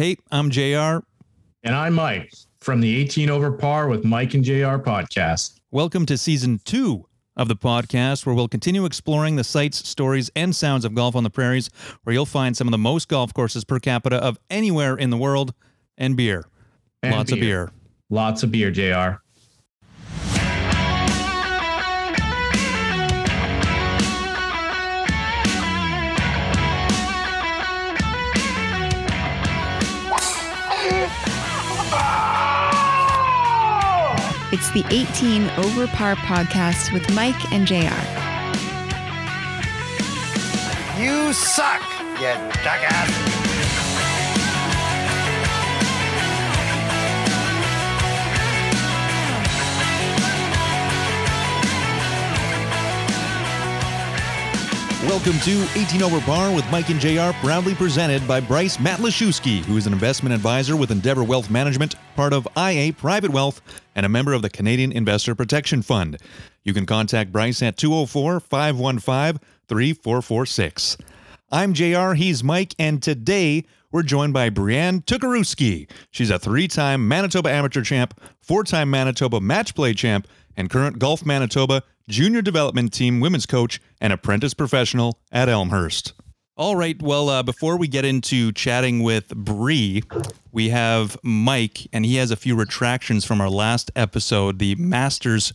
Hey, I'm JR. And I'm Mike from the 18 Over Par with Mike and JR podcast. Welcome to season two of the podcast, where we'll continue exploring the sights, stories, and sounds of golf on the prairies, where you'll find some of the most golf courses per capita of anywhere in the world, and beer. And Lots of beer. Lots of beer, JR. It's the 18 Over Par podcast with Mike and JR. You suck, you jackass. Welcome to 18 Over Par with Mike and JR, proudly presented by Bryce Matlashewski, who is an investment advisor with Endeavor Wealth Management, part of IA Private Wealth, and a member of the Canadian Investor Protection Fund. You can contact Bryce at 204 515 3446. I'm JR, he's Mike, and today we're joined by Brianne Tukaruski. She's a three time Manitoba Amateur Champ, four time Manitoba Match Play Champ, and current Golf Manitoba Junior Development Team Women's Coach and Apprentice Professional at Elmhurst. All right. Well, uh, before we get into chatting with Bree, we have Mike, and he has a few retractions from our last episode, the Masters.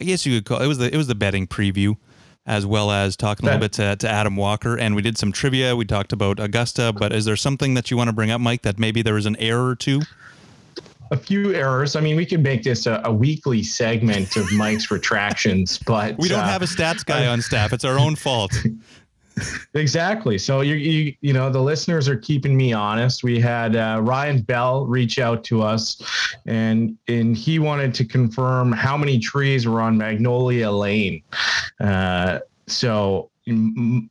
I guess you could call it was the it was the betting preview, as well as talking a little bit to, to Adam Walker, and we did some trivia. We talked about Augusta, but is there something that you want to bring up, Mike? That maybe there was an error or two? A few errors. I mean, we could make this a, a weekly segment of Mike's retractions, but We don't uh, have a stats guy on staff. It's our own fault. Exactly. So you you you know the listeners are keeping me honest. We had uh, Ryan Bell reach out to us, and and he wanted to confirm how many trees were on Magnolia Lane. Uh, so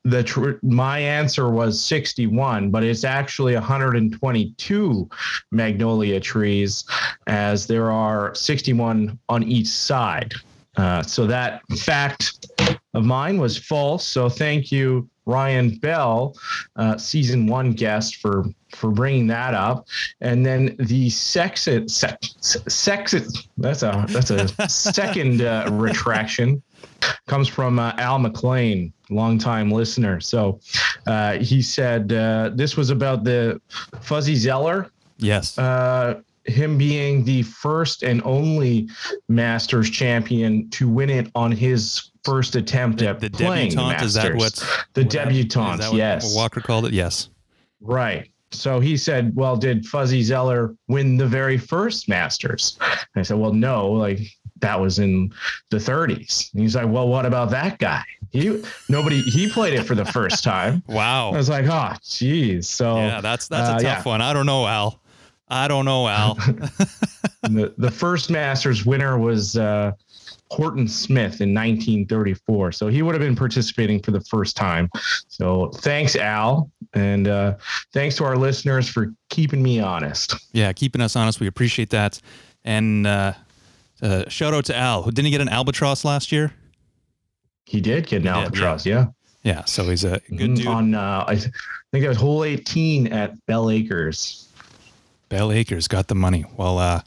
the tr- my answer was 61, but it's actually 122 magnolia trees, as there are 61 on each side. Uh, so that fact of mine was false. So thank you, Ryan Bell, uh, season one guest, for for bringing that up. And then the sexist, sex, sexist. That's a that's a second uh, retraction. Comes from uh, Al McLean, longtime listener. So uh, he said uh, this was about the Fuzzy Zoeller Yes. uh, him being the first and only Masters champion to win it on his first attempt the, at the playing debutante, is that Masters. what the what- debutante? that what yes, Walker called it. Yes. right. So he said, "Well, did Fuzzy Zoeller win the very first Masters?" And I said, "Well, no. Like that was in the 30s." And he's like, "Well, what about that guy? He nobody. He played it for the first time." Wow. I was like, "Oh, geez." So yeah, that's that's a uh, tough yeah. one. I don't know, Al. I don't know, Al. the the first Masters winner was uh, Horton Smith in 1934. So he would have been participating for the first time. So thanks, Al, and uh, thanks to our listeners for keeping me honest. yeah, keeping us honest. We appreciate that. And uh, uh, shout out to Al. Who didn't he get an albatross last year? He did get an did, albatross, yeah. Yeah, so he's a good Mhm, dude. On uh, I think it was hole 18 at Bel Acres. Bel Acres got the money. Well, uh,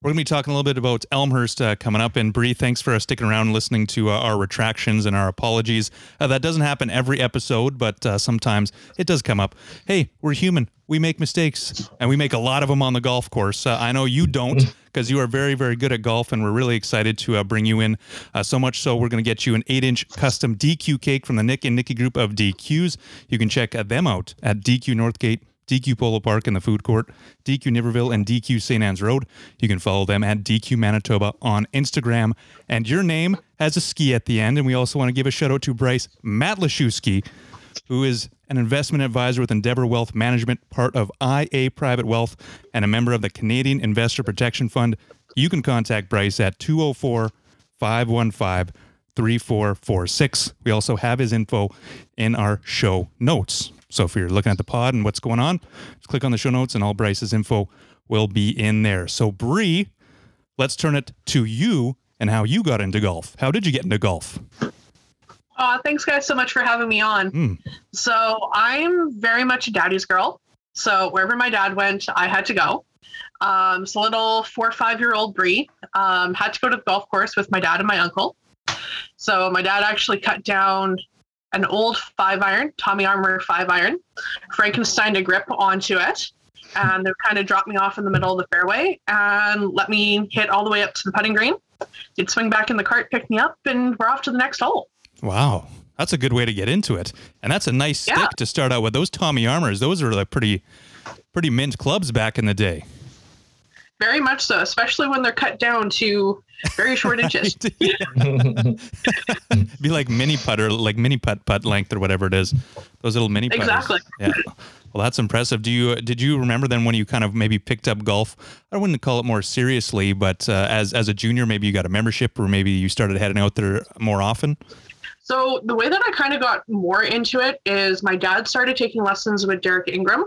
we're going to be talking a little bit about Elmhurst uh, coming up. And Bree, thanks for uh, sticking around and listening to uh, our retractions and our apologies. Uh, that doesn't happen every episode, but uh, sometimes it does come up. Hey, we're human. We make mistakes, and we make a lot of them on the golf course. Uh, I know you don't because you are very, very good at golf, and we're really excited to uh, bring you in. Uh, so much so, we're going to get you an eight inch custom DQ cake from the Nick and Nikki group of DQs. You can check uh, them out at DQ Northgate. DQ Polo Park in the food court, DQ Niverville, and DQ St. Anne's Road. You can follow them at DQ Manitoba on Instagram. And your name has a ski at the end. And we also want to give a shout out to Bryce Matlashewski, who is an investment advisor with Endeavor Wealth Management, part of IA Private Wealth, and a member of the Canadian Investor Protection Fund. You can contact Bryce at 204 515 3446. We also have his info in our show notes. So if you're looking at the pod and what's going on, just click on the show notes and all Bryce's info will be in there. So Bree, let's turn it to you and how you got into golf. How did you get into golf? Uh, thanks, guys, so much for having me on. Hmm. So, I'm very much a daddy's girl. So wherever my dad went, I had to go. Um, so little four or five year old Bree um, had to go to the golf course with my dad and my uncle. So my dad actually cut down an old five iron, Tommy Armour five iron, Frankenstein a grip onto it, and they kind of dropped me off in the middle of the fairway and let me hit all the way up to the putting green. He'd swing back in the cart, pick me up, and we're off to the next hole. Wow. That's a good way to get into it. And that's a nice Yeah. stick to start out with. Those Tommy Armors, those are like pretty pretty mint clubs back in the day. Very much so, especially when they're cut down to very short inches. Be like mini putter, like mini putt putt length or whatever it is. Those little mini putters. Exactly. Yeah. Well, that's impressive. Do you did you remember then when you kind of maybe picked up golf? I wouldn't call it more seriously, but uh, as as a junior, maybe you got a membership, or maybe you started heading out there more often. So the way that I kind of got more into it is my dad started taking lessons with Derek Ingram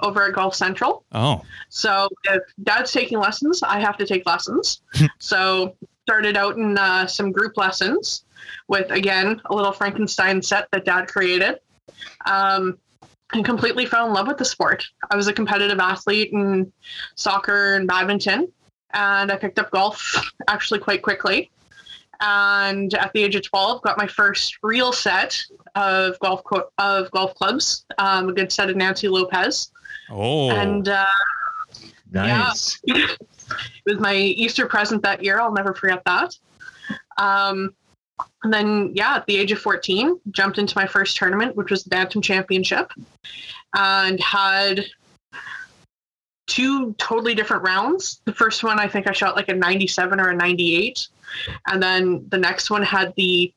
over at Golf Central. Oh, So if dad's taking lessons, I have to take lessons. so started out in uh, some group lessons with again a little Frankenstein set that dad created. Um, and completely fell in love with the sport. I was a competitive athlete in soccer and badminton, and I picked up golf actually quite quickly. And at the age of 12, got my first real set of golf co- of golf clubs, um, a good set of Nancy Lopez, oh, and uh, nice. it was my Easter present that year. I'll never forget that. Um, and then, yeah, at the age of 14, jumped into my first tournament, which was the Bantam Championship, and had two totally different rounds. The first one, I think I shot like a 97 or a 98. And then the next one had the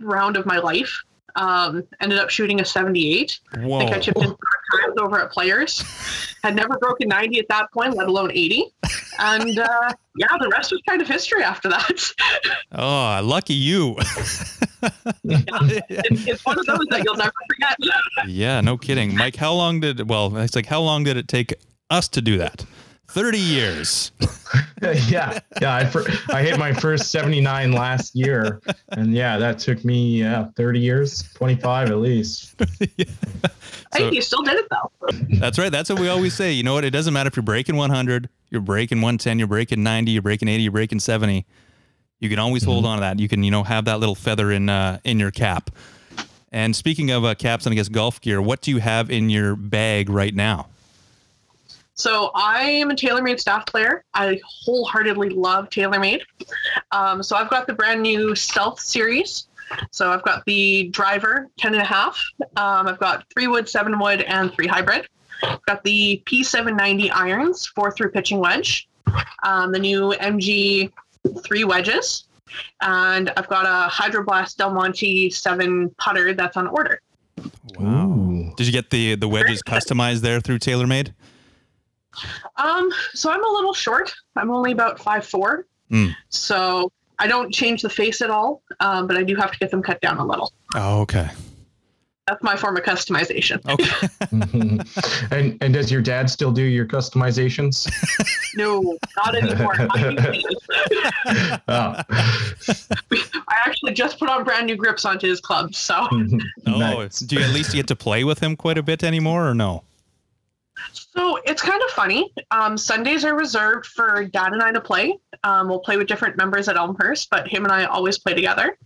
round of my life. Um, ended up shooting a 78. I think I chipped in four times over at Players. Had never broken 90 at that point, let alone 80. And uh, yeah, the rest was kind of history after that. Oh, lucky you. It's, it's one of those that you'll never forget. yeah, no kidding. Mike, how long did well, it's like how long did it take us to do that? 30 years. yeah, yeah. I fir- I hit my first 79 last year, and yeah, that took me uh, 30 years, 25 at least. hey, you still did it though. That's right. That's what we always say. You know what? It doesn't matter if you're breaking 100, you're breaking 110, you're breaking 90, you're breaking 80, you're breaking 70. You can always hold on to that. You can, you know, have that little feather in uh, in your cap. And speaking of uh, caps and I guess golf gear, what do you have in your bag right now? So I am a TaylorMade staff player. I wholeheartedly love TaylorMade. Um, so I've got the brand new Stealth series. So I've got the driver 10 and a half. Um, I've got three wood, seven wood, and three hybrid. I've got the P790 irons, four through pitching wedge. Um, the new MG three wedges. And I've got a Hydroblast Del Monte 7 putter that's on order. Ooh. Did you get the the wedges customized there through TaylorMade? Um, so I'm a little short. I'm only about five four. Mm. So I don't change the face at all, um, but I do have to get them cut down a little. Oh, okay. That's my form of customization. Okay. and and does your dad still do your customizations? No, not anymore. I oh. I actually just put on brand new grips onto his club. So, Oh, Nice. do you at least get to play with him quite a bit anymore or no? So it's kind of funny. Um, Sundays are reserved for Dad and I to play. Um, we'll play with different members at Elmhurst, but him and I always play together.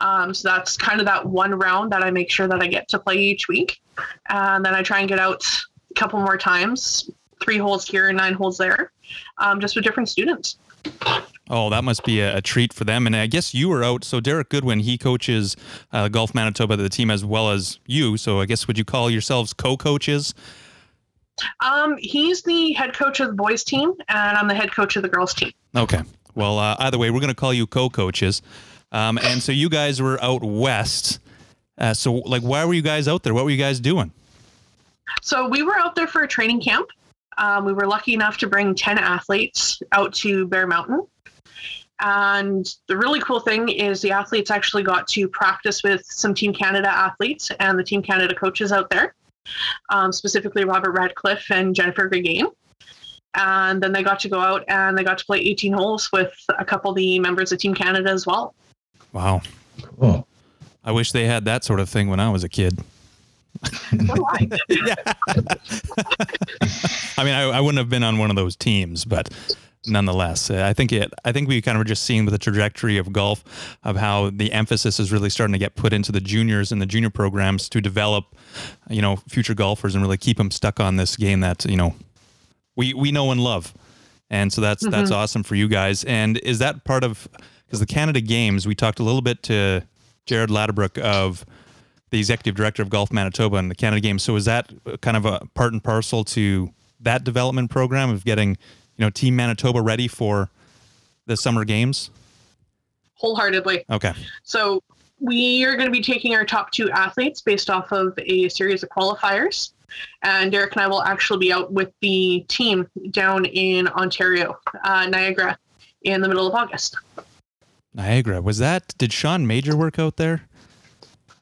Um, so that's kind of that one round that I make sure that I get to play each week, and then I try and get out a couple more times, three holes here and nine holes there, um, just with different students. Oh, that must be a, a treat for them. And I guess you were out. So Derek Goodwin, he coaches uh, Golf Manitoba, the team, as well as you. So I guess would you call yourselves co-coaches? Um, he's the head coach of the boys team, and I'm the head coach of the girls team. Okay. Well, uh, either way, we're going to call you co-coaches. Um, and so you guys were out west. Uh, so, like, why were you guys out there? What were you guys doing? So we were out there for a training camp. Um, we were lucky enough to bring 10 athletes out to Bear Mountain. And the really cool thing is the athletes actually got to practice with some Team Canada athletes and the Team Canada coaches out there, um, specifically Robert Ratcliffe and Jennifer Greggain. And then they got to go out and they got to play 18 holes with a couple of the members of Team Canada as well. Wow. Cool. I wish they had that sort of thing when I was a kid. So I. I mean, I, I wouldn't have been on one of those teams, but nonetheless, uh, I think it. I think we kind of were just seeing with the trajectory of golf, of how the emphasis is really starting to get put into the juniors and the junior programs to develop, you know, future golfers and really keep them stuck on this game that you know we we know and love, and so that's that's awesome for you guys. And is that part of because the Canada Games? We talked a little bit to Jared Ladobruk of the executive director of Golf Manitoba and the Canada Games. So is that kind of a part and parcel to that development program of getting, know, Team Manitoba ready for the summer games? Wholeheartedly. Okay. So we are going to be taking our top two athletes based off of a series of qualifiers. And Derek and I will actually be out with the team down in Ontario, uh, Niagara, in the middle of August. Niagara. Was that did Sean Major work out there?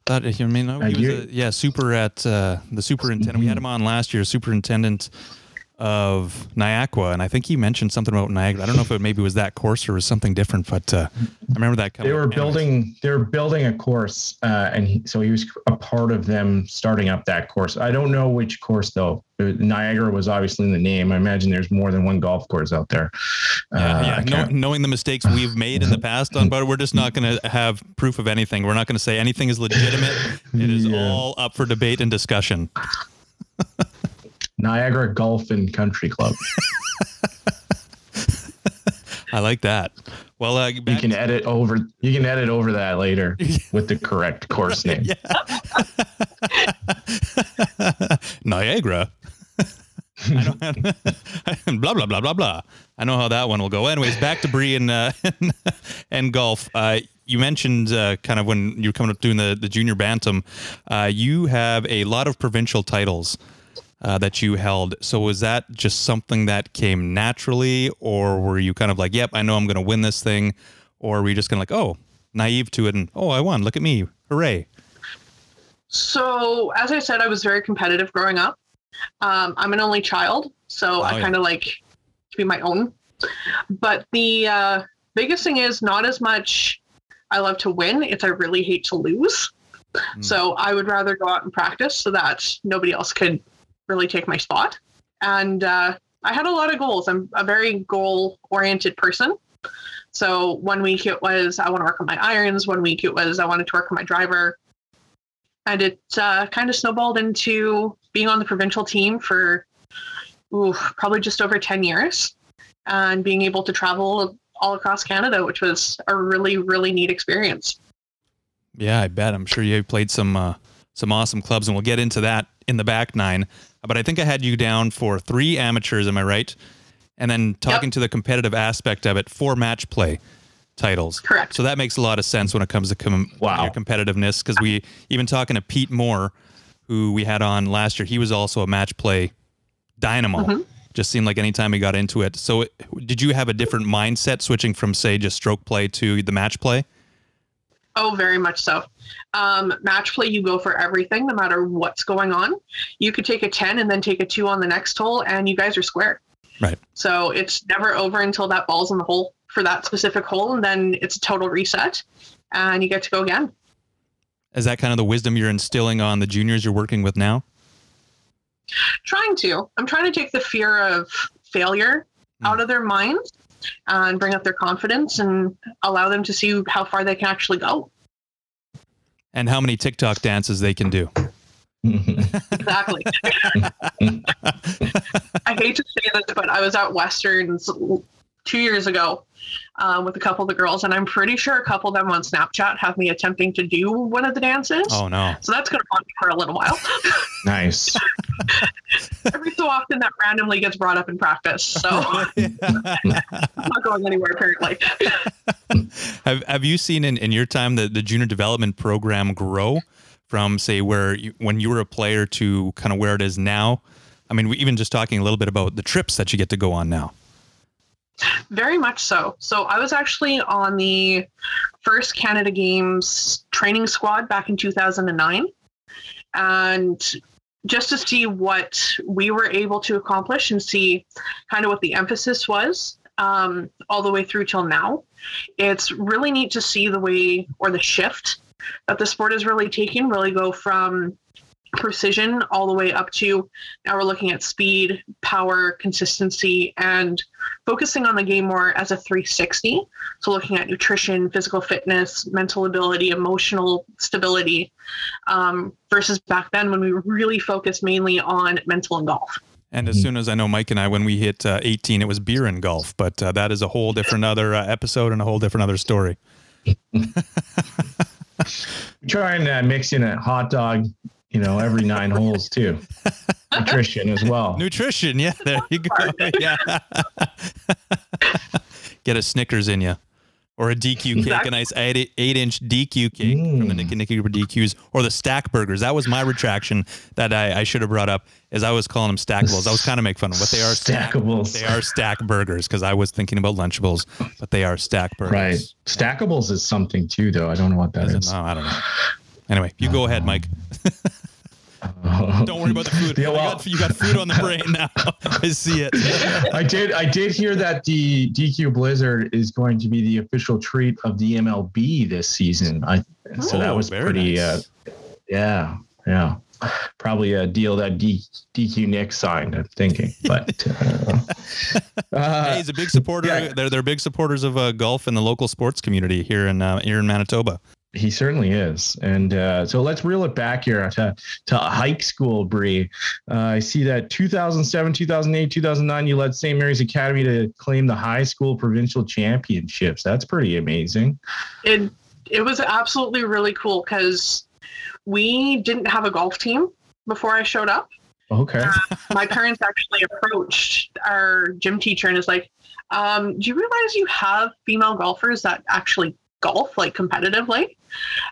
Thought I mean no, he was a, yeah, super at uh, the superintendent. We had him on last year, superintendent of Niagara, and I think he mentioned something about Niagara. I don't know if it maybe was that course or was something different, but uh, I remember that coming. They were building. They were building a course, uh, and he, so he was a part of them starting up that course. I don't know which course though. Uh, Niagara was obviously in the name. I imagine there's more than one golf course out there. Yeah, Uh, yeah. No, knowing the mistakes we've made in the past on but we're just not going to have proof of anything. We're not going to say anything is legitimate. It is Yeah. all up for debate and discussion. Niagara Golf and Country Club. I like that. Well, uh, You can edit over. You can edit over that later with the correct course name. Niagara. I don't, blah blah blah blah blah. I know how that one will go. Anyways, back to Bree and uh, and golf. Uh, you mentioned uh, kind of when you were coming up doing the the junior bantam. Uh, you have a lot of provincial titles uh, that you held. So was that just something that came naturally, or were you kind of like, "Yep, I know I'm going to win this thing," or were you just kind of like, "Oh, naive to it," and "Oh, I won! Look at me! Hooray!" So, as I said, I was very competitive growing up. Um, I'm an only child, so Oh, I yeah. kind of like to be my own. But the uh, biggest thing is not as much I love to win, it's I really hate to lose. Hmm. So, I would rather go out and practice so that nobody else could really take my spot. And uh, I had a lot of goals. I'm a very goal oriented person. So, one week it was I want to work on my irons, one week it was I wanted to work on my driver and it uh, kind of snowballed into being on the provincial team for ooh, probably just over 10 years and being able to travel all across Canada, which was a really, really neat experience. Yeah, I bet. I'm sure you played some uh, some awesome clubs, and we'll get into that in the back nine. But I think I had you down for three amateurs. Am I right? And then talking to the competitive aspect of it, four match play titles. Correct. So that makes a lot of sense when it comes to com- Wow. your competitiveness. Because we even talking to Pete Moore, who we had on last year, he was also a match play dynamo. Mm-hmm. Just seemed like anytime he got into it. So, it, did you have a different mindset switching from, say, just stroke play to the match play? Oh, very much so. Um, match play, you go for everything, no matter what's going on. You could take a 10 and then take a 2 on the next hole, and you guys are square. Right. So it's never over until that ball's in the hole for that specific hole, and then it's a total reset, and you get to go again. Is that kind of the wisdom you're instilling on the juniors you're working with now? trying to i'm trying to take the fear of failure out of their minds and bring up their confidence and allow them to see how far they can actually go And how many TikTok dances they can do? exactly i hate to say this but i was at westerns two years ago um, with a couple of the girls and i'm pretty sure a couple of them on snapchat have me attempting to do one of the dances Oh no. so that's going to haunt me for a little while nice. every so often that randomly gets brought up in practice so i'm not going anywhere apparently Have Have you seen in, in your time the, the junior development program grow from say where you, when you were a player to kind of where it is now? I mean, we even just talking a little bit about the trips that you get to go on now. Very much so. So I was actually on the first Canada Games training squad back in 2009. And just to see what we were able to accomplish and see kind of what the emphasis was um, all the way through till now, it's really neat to see the way or the shift that the sport is really taking, really go from precision all the way up to now we're looking at speed, power, consistency, and focusing on the game more as a 360. So looking at nutrition, physical fitness, mental ability, emotional stability, um, versus back then when we really focused mainly on mental and golf. And as soon as I know Mike and I, when we hit uh, 18, it was beer and golf. But uh, that is a whole different other uh, episode and a whole different other story. Try and uh, mix in a hot dog, you know, every nine holes too. Nutrition as well. Nutrition, yeah, there you go. Yeah. Get a Snickers in you. Or a DQ cake, a nice eight, eight inch DQ cake from the Mm. Nicky Nicky DQs, or the stack burgers. That was my retraction that I, I should have brought up. Is I was calling them stackables. I was kind of making fun of them, but they are stack, Stackables. they are stack burgers because I was thinking about Lunchables, but they are stack burgers. Right. Stackables is something too, though. I don't know what that Is it? is. No, I don't know. Anyway, you go ahead, Mike. Don't worry about the food. Yeah, you, well- got, you got food on the brain now. I see it. I did. I did hear that the DQ Blizzard is going to be the official treat of the MLB this season. I so that Oh, was pretty. nice. Uh, yeah, yeah. Probably a deal that D, DQ Nick signed. I'm thinking, but uh, Hey, uh, he's a big supporter. yeah. They're they're big supporters of uh, golf and the local sports community here in uh, here in Manitoba. He certainly is. And uh, so let's reel it back here to to hike school, Bree. Uh, I see that 2007, 2008, 2009, you led St. Mary's Academy to claim the high school provincial championships. That's pretty amazing. it it was absolutely really cool because we didn't have a golf team before I showed up. Okay. My parents actually approached our gym teacher and is like, um, "Do you realize you have female golfers that actually golf like competitively?"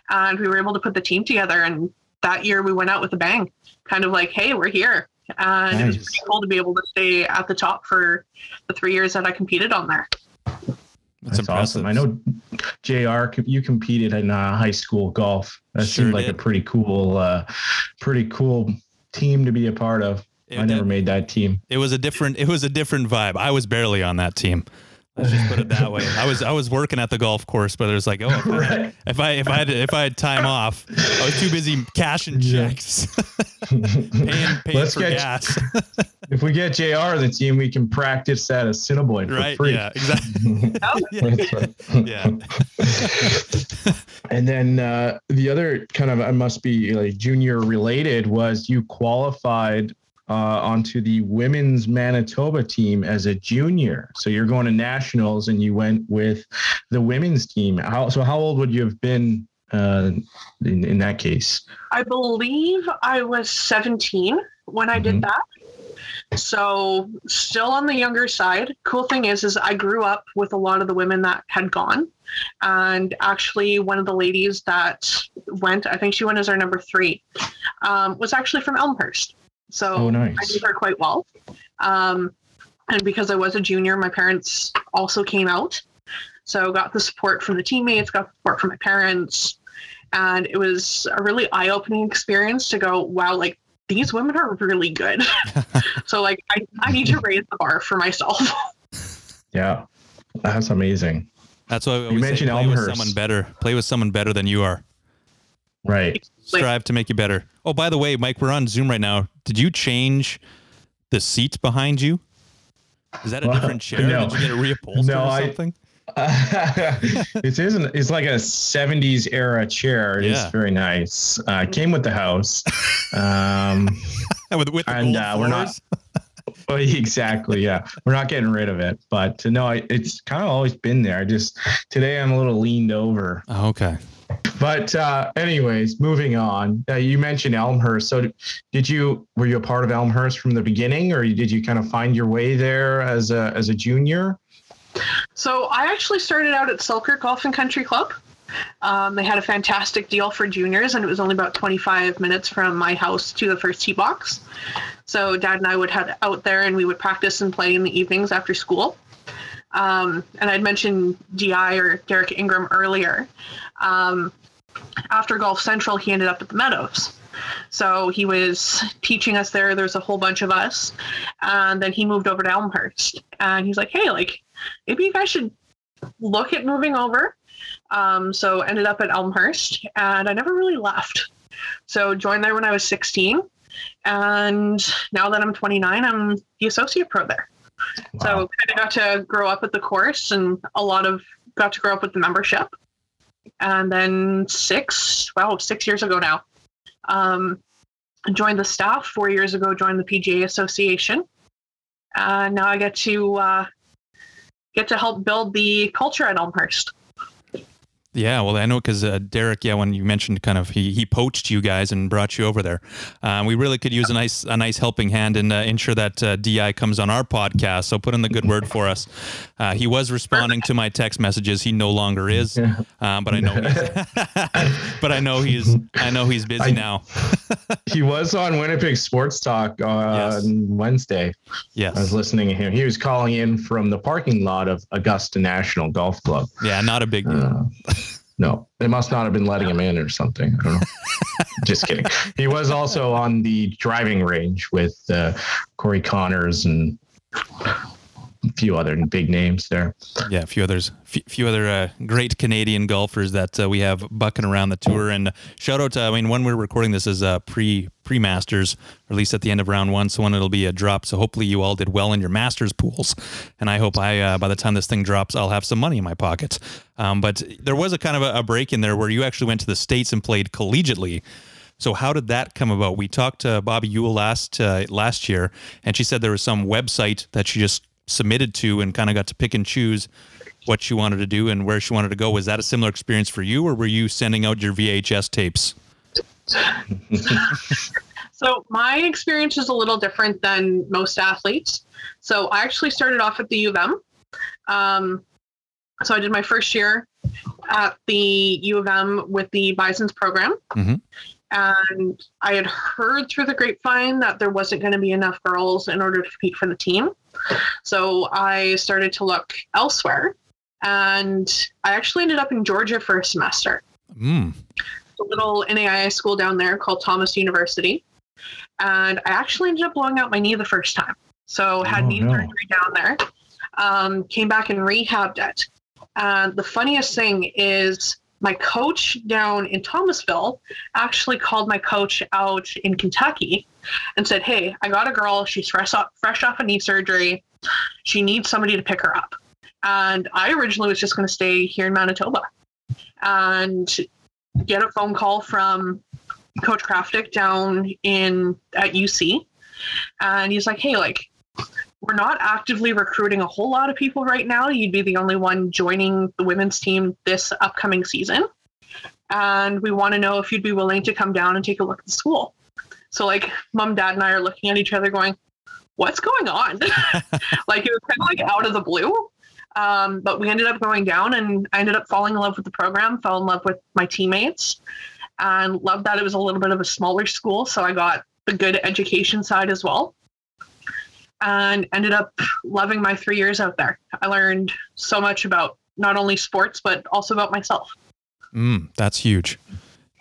And we were able to put the team together, and that year we went out with a bang. Kind of like, "Hey, we're here." And it was pretty cool to be able to stay at the top for the three years that I competed on there. That's, That's, impressive. awesome. I know, Jr. You competed in uh, high school golf. That Sure seemed like did. a pretty cool, uh, pretty cool team to be a part of. It, I never it- made that team. it was a different it was a different vibe. I was barely on that team. Let's just put it that way. I was I was working at the golf course, but it was like, oh, if I, if I if I had if I had time off, I was too busy cashing checks, paying paying Let's for get- gas. If we get Jr. on the team, we can practice at a Cinnaboy for right? free. Yeah, exactly. Right. Yeah. And then uh, the other kind of I must be like junior related was you qualified uh, onto the women's Manitoba team as a junior. So you're going to nationals and you went with the women's team. How so? How old would you have been uh, in in that case? I believe I was 17 when I Mhm. did that. So still on the younger side. Cool thing is is I grew up with a lot of the women that had gone. And actually one of the ladies that went, I think she went as our number three, um, was actually from Elmhurst. So Oh, nice. I knew her quite well. Um, and because I was a junior, my parents also came out. So got the support from the teammates, got the support from my parents. And it was a really eye opening experience to go, wow, like these women are really good. so like I, I need to raise the bar for myself. Yeah, that's amazing. That's why I always say mentioned play with someone better. Play with someone better than you are. Right. Like- Strive to make you better. Oh, by the way, Mike, we're on Zoom right now. Did you change the seat behind you? Is that a Well, different chair? no. Did you get a reupholstered No, or I- something? it isn't. It's like a '70s era chair. It is Yeah. very nice. Uh, came with the house. Um, with with the and, uh, we're not- well, exactly. Yeah, we're not getting rid of it. But no, I, it's kind of always been there. I just today I'm a little leaned over. Oh, okay. But uh, anyways, moving on. Uh, you mentioned Elmhurst. So did you were you a part of Elmhurst from the beginning, or did you kind of find your way there as a as a junior? So I actually started out at Selkirk Golf and Country Club. Um, they had a fantastic deal for juniors, and it was only about 25 minutes from my house to the first tee box. So Dad and I would head out there, and we would practice and play in the evenings after school. Um, and I'd mentioned Di or Derek Ingram earlier. Um, after Golf Central, he ended up at the Meadows. So he was teaching us there. There's a whole bunch of us, and then he moved over to Elmhurst. And he's like, "Hey, like, maybe you guys should look at moving over." Um, so ended up at Elmhurst, and I never really left. So joined there when I was 16. And now that I'm 29, I'm the associate pro there. So kind of got to grow up with the course and a lot of got to grow up with the membership. And then six, wow, six years ago now, um, joined the staff. Four years ago, joined the PGA Association. And now I get to uh, get to help build the culture at Elmhurst. Yeah, well, I know because uh, Derek, yeah, when you mentioned kind of he, he poached you guys and brought you over there, uh, we really could use a nice a nice helping hand and uh, ensure that uh, Di comes on our podcast. So put in the good word for us. Uh, he was responding to my text messages. He no longer is, um, but I know, he's, but I know he's I know he's busy I- now. he was on Winnipeg Sports Talk on Yes. Wednesday. Yes, I was listening to him. He was calling in from the parking lot of Augusta National Golf Club. yeah, not a big deal. No, they must not have been letting him in or something. I don't know. Just kidding. He was also on the driving range with uh, Corey Conners and few other big names there. yeah, a few others, few, few other uh, great Canadian golfers that uh, we have bucking around the tour. And shout out to, I mean, when we're recording this is uh, pre pre Masters, or at least at the end of round one. So when it'll be a drop. So hopefully you all did well in your Masters pools, and I hope I uh, by the time this thing drops, I'll have some money in my pocket. Um, but there was a kind of a, a break in there where you actually went to the states and played collegiately. So how did that come about? We talked to Bobby Ewell last uh, last year, and she said there was some website that she just submitted to and kind of got to pick and choose what she wanted to do and where she wanted to go. Was that a similar experience for you, or were you sending out your VHS tapes? So my experience is a little different than most athletes. So I actually started off at the U of M. Um, so I did my first year at the U of M with the Bison's program. Mhm. And I had heard through the grapevine that there wasn't going to be enough girls in order to compete for the team. So I started to look elsewhere. And I actually ended up in Georgia for a semester Mm. a little NAIA school down there called Thomas University. And I actually ended up blowing out my knee the first time. So had Oh, knee no. surgery down there. Um, came back and rehabbed it. And the funniest thing is my coach down in Thomasville actually called my coach out in Kentucky and said, Hey, I got a girl. She's fresh off, fresh off a knee surgery. She needs somebody to pick her up. And I originally was just going to stay here in Manitoba. And get a phone call from Coach Kraftic down in at UC, and he's like, "Hey, like, we're not actively recruiting a whole lot of people right now. You'd be the only one joining the women's team this upcoming season, and we want to know if you'd be willing to come down and take a look at the school." So, like, mom, dad, and I are looking at each other, going, "What's going on?" like, it was kind of like out of the blue. Um, but we ended up going down and I ended up falling in love with the program, fell in love with my teammates, and loved that it was a little bit of a smaller school. So I got the good education side as well. And ended up loving my three years out there. I learned so much about not only sports, but also about myself. Mm, that's huge.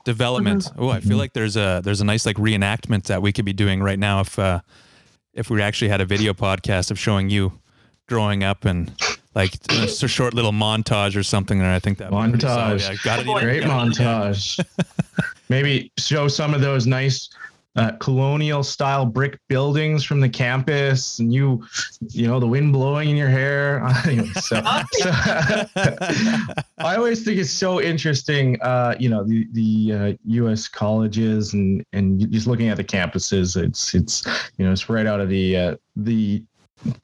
Development. Oh, I feel like there's a there's a nice like reenactment that we could be doing right now if uh if we actually had a video podcast of showing you growing up and like just a short little montage or something. And I think that would be pretty. Montage. Yeah, got it. Great Great montage. Maybe show some of those nice uh, colonial style brick buildings from the campus and you, you know, the wind blowing in your hair. So, so I always think it's so interesting, uh, you know, the, the uh, U.S. colleges and, and just looking at the campuses, it's, it's, you know, it's right out of the, uh, the,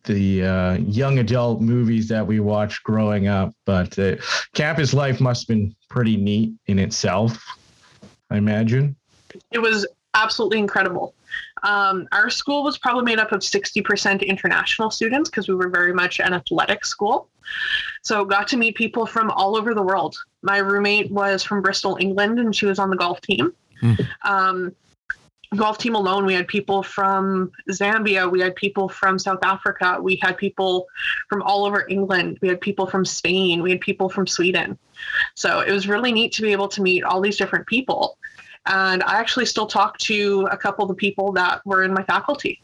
the uh, young adult movies that we watched growing up. But uh, campus life must have been pretty neat in itself, I imagine. It was absolutely incredible. Um, our school was probably made up of 60% international students because we were very much an athletic school. So got to meet people from all over the world. My roommate was from Bristol, England, and she was on the golf team. Hmm. Um, golf team alone, we had people from Zambia, we had people from South Africa, we had people from all over England, we had people from Spain, we had people from Sweden. So it was really neat to be able to meet all these different people. And I actually still talk to a couple of the people that were in my faculty.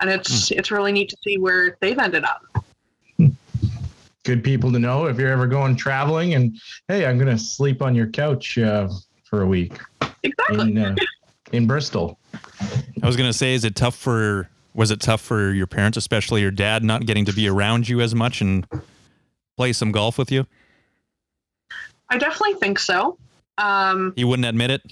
And it's it's really neat to see where they've ended up. Good people to know if you're ever going traveling and, hey, I'm going to sleep on your couch uh, for a week. Exactly. in uh, in Bristol. I was gonna say, is it tough for? Was it tough for your parents, especially your dad, not getting to be around you as much and play some golf with you? I definitely think so. Um, He wouldn't admit it.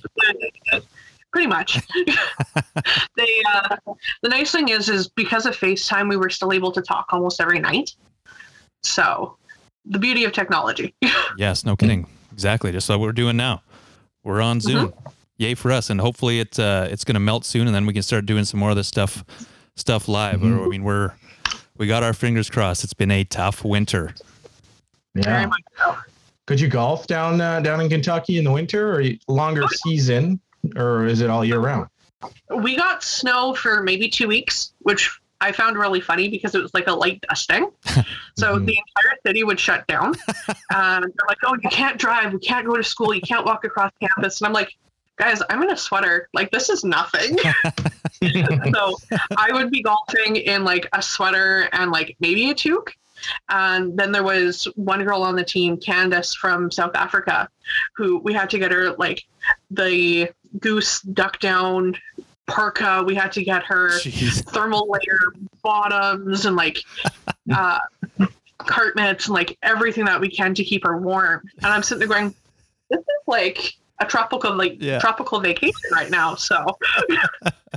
pretty much. they uh, the nice thing is is because of FaceTime, we were still able to talk almost every night. So the beauty of technology. Yes, no kidding. Exactly, just like we're doing now. We're on Zoom. Yay for us, and hopefully it uh, it's gonna melt soon, and then we can start doing some more of this stuff stuff live. Or, I mean, we're we got our fingers crossed. It's been a tough winter. Very Yeah. Could you golf down uh, down in Kentucky in the winter or longer season, or is it all year round? We got snow for maybe two weeks, which I found really funny because it was like a light dusting. So Mhm. the entire city would shut down. and they're like, oh, you can't drive. You can't go to school. You can't walk across campus. And I'm like, guys, I'm in a sweater. Like, this is nothing. so I would be golfing in like a sweater and like maybe a toque. And then there was one girl on the team, Candace from South Africa, who we had to get her like the goose duck down parka. We had to get her Jeez. thermal layer bottoms and like uh, cart mitts and like everything that we can to keep her warm. And I'm sitting there going, this is like a tropical like Yeah. tropical vacation right now. So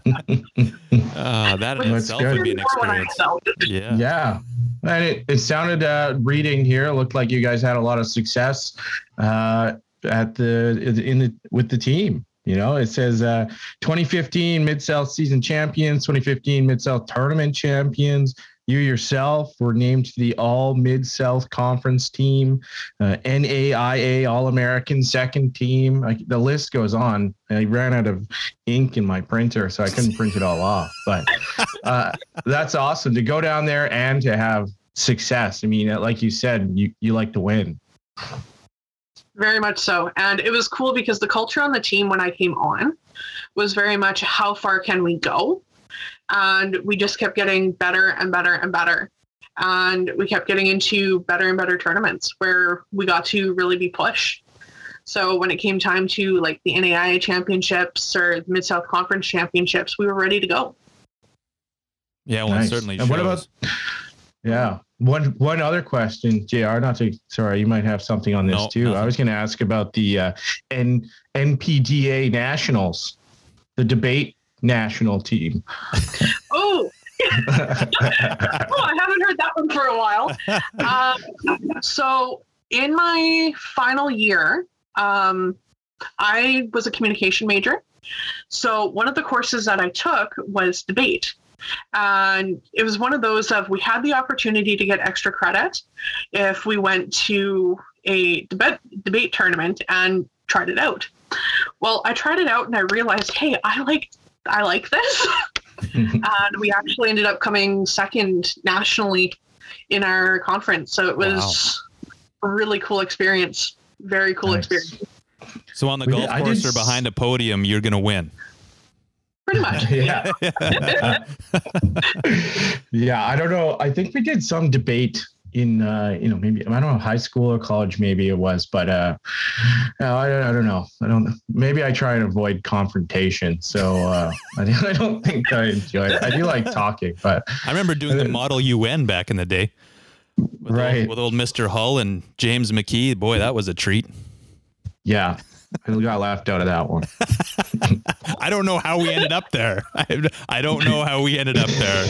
Uh, that in itself good. would be an More when I experience. Yeah. Yeah. And it, it sounded uh, reading here it looked like you guys had a lot of success uh, at the in the with the team. You know, it says uh, 2015 Mid South season champions, 2015 Mid South tournament champions. You yourself were named to the All Mid South Conference team, uh, NAIA All American second team. The list goes on. I ran out of ink in my printer, so I couldn't print it all off. But uh, that's awesome to go down there and to have success. I mean, like you said, you, you like to win. Very much so. And it was cool because the culture on the team when I came on was very much how far can we go? And we just kept getting better and better and better. And we kept getting into better and better tournaments where we got to really be pushed. So when it came time to like the NAIA championships or Mid South Conference championships, we were ready to go. Yeah, well, it Nice. certainly And what about- Yeah. One one other question, Jr. Not to sorry, you might have something on this No, too. nothing. I was going to ask about the uh, N NPDA nationals, the debate national team. Oh, oh, I haven't heard that one for a while. Um, so in my final year, um, I was a communication major. So one of the courses that I took was debate. And it was one of those of we had the opportunity to get extra credit if we went to a debate debate tournament and tried it out. Well, I tried it out and I realized, hey, I like I like this. and we actually ended up coming second nationally in our conference. So it was a really cool experience. Very cool Nice. experience. So on the We golf did- I course did or behind a podium, you're gonna win. Pretty much. yeah. yeah, I don't know. I think we did some debate in uh, you know maybe I don't know high school or college maybe it was, but uh, no, I, I don't know. I don't. Know. Maybe I try and avoid confrontation, so uh, I, don't- I don't think I enjoy it. I do like talking, but I remember doing the Model UN back in the day. With Right. Old, with old Mr. Hull and James McKee. Boy, that was a treat. yeah, I got laughed out of that one. I don't know how we ended up there. I, I don't know how we ended up there.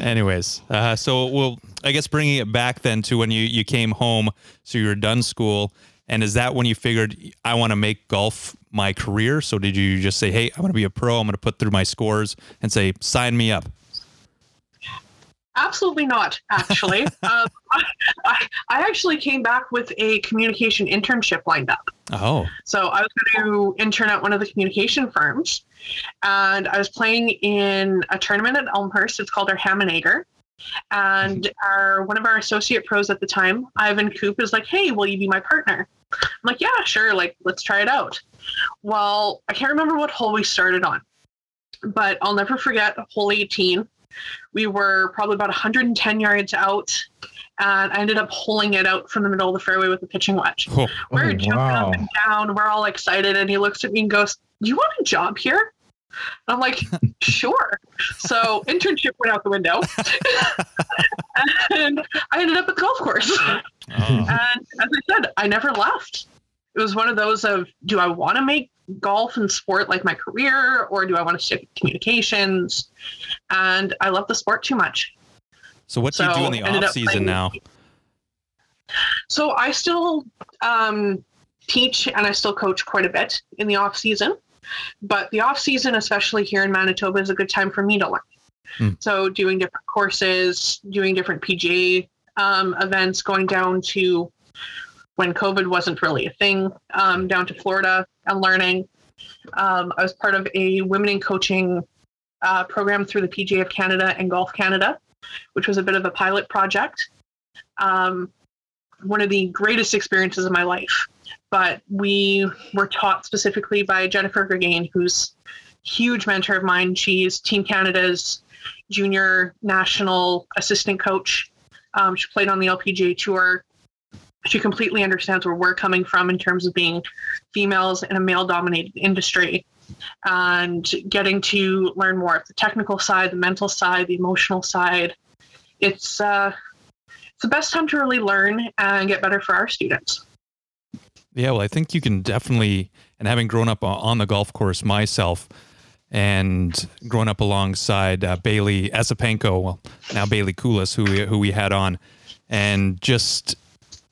Anyways, uh, so we'll, I guess, bringing it back then to when you, you came home, so you were done school. And is that when you figured I want to make golf my career? So did you just say, hey, I'm going to be a pro, I'm going to put through my scores and say, sign me up? Absolutely not, actually. um, I, I, I actually came back with a communication internship lined up. Oh, So I was going to intern at one of the communication firms, and I was playing in a tournament at Elmhurst. It's called our Hammanager. And our one of our associate pros at the time, Ivan Coop, is like, "Hey, will you be my partner?" I'm like, "Yeah, sure. Like, let's try it out." Well, I can't remember what hole we started on, but I'll never forget hole 18. We were probably about 110 yards out, and I ended up pulling it out from the middle of the fairway with a pitching wedge. Oh, We're Oh, jumping wow. up and down. We're all excited, and he looks at me and goes, "Do you want a job here?" And I'm like, "Sure." So internship went out the window, and I ended up at the golf course. oh. And as I said, I never left. It was one of those of, do I want to make golf and sport like my career, or do I want to stick communications? And I love the sport too much. So what do you do in the off season now? So I still um, teach and I still coach quite a bit in the off season, but the off season, especially here in Manitoba, is a good time for me to learn. Hmm. So doing different courses, doing different PGA um, events, going down to when COVID wasn't really a thing, um, down to Florida and learning. Um, I was part of a women in coaching uh, program through the PGA of Canada and Golf Canada, which was a bit of a pilot project. Um, one of the greatest experiences of my life. But we were taught specifically by Jennifer Greggain, who's huge mentor of mine. She's Team Canada's junior national assistant coach. Um, she played on the LPGA tour. She completely understands where we're coming from in terms of being females in a male dominated industry and getting to learn more of the technical side, the mental side, the emotional side. It's uh, it's the best time to really learn and get better for our students. Yeah, well, I think you can definitely, and having grown up on the golf course myself, and growing up alongside uh, Bailey Esipenko, well, now Bailey Koulis, who we, who we had on, and just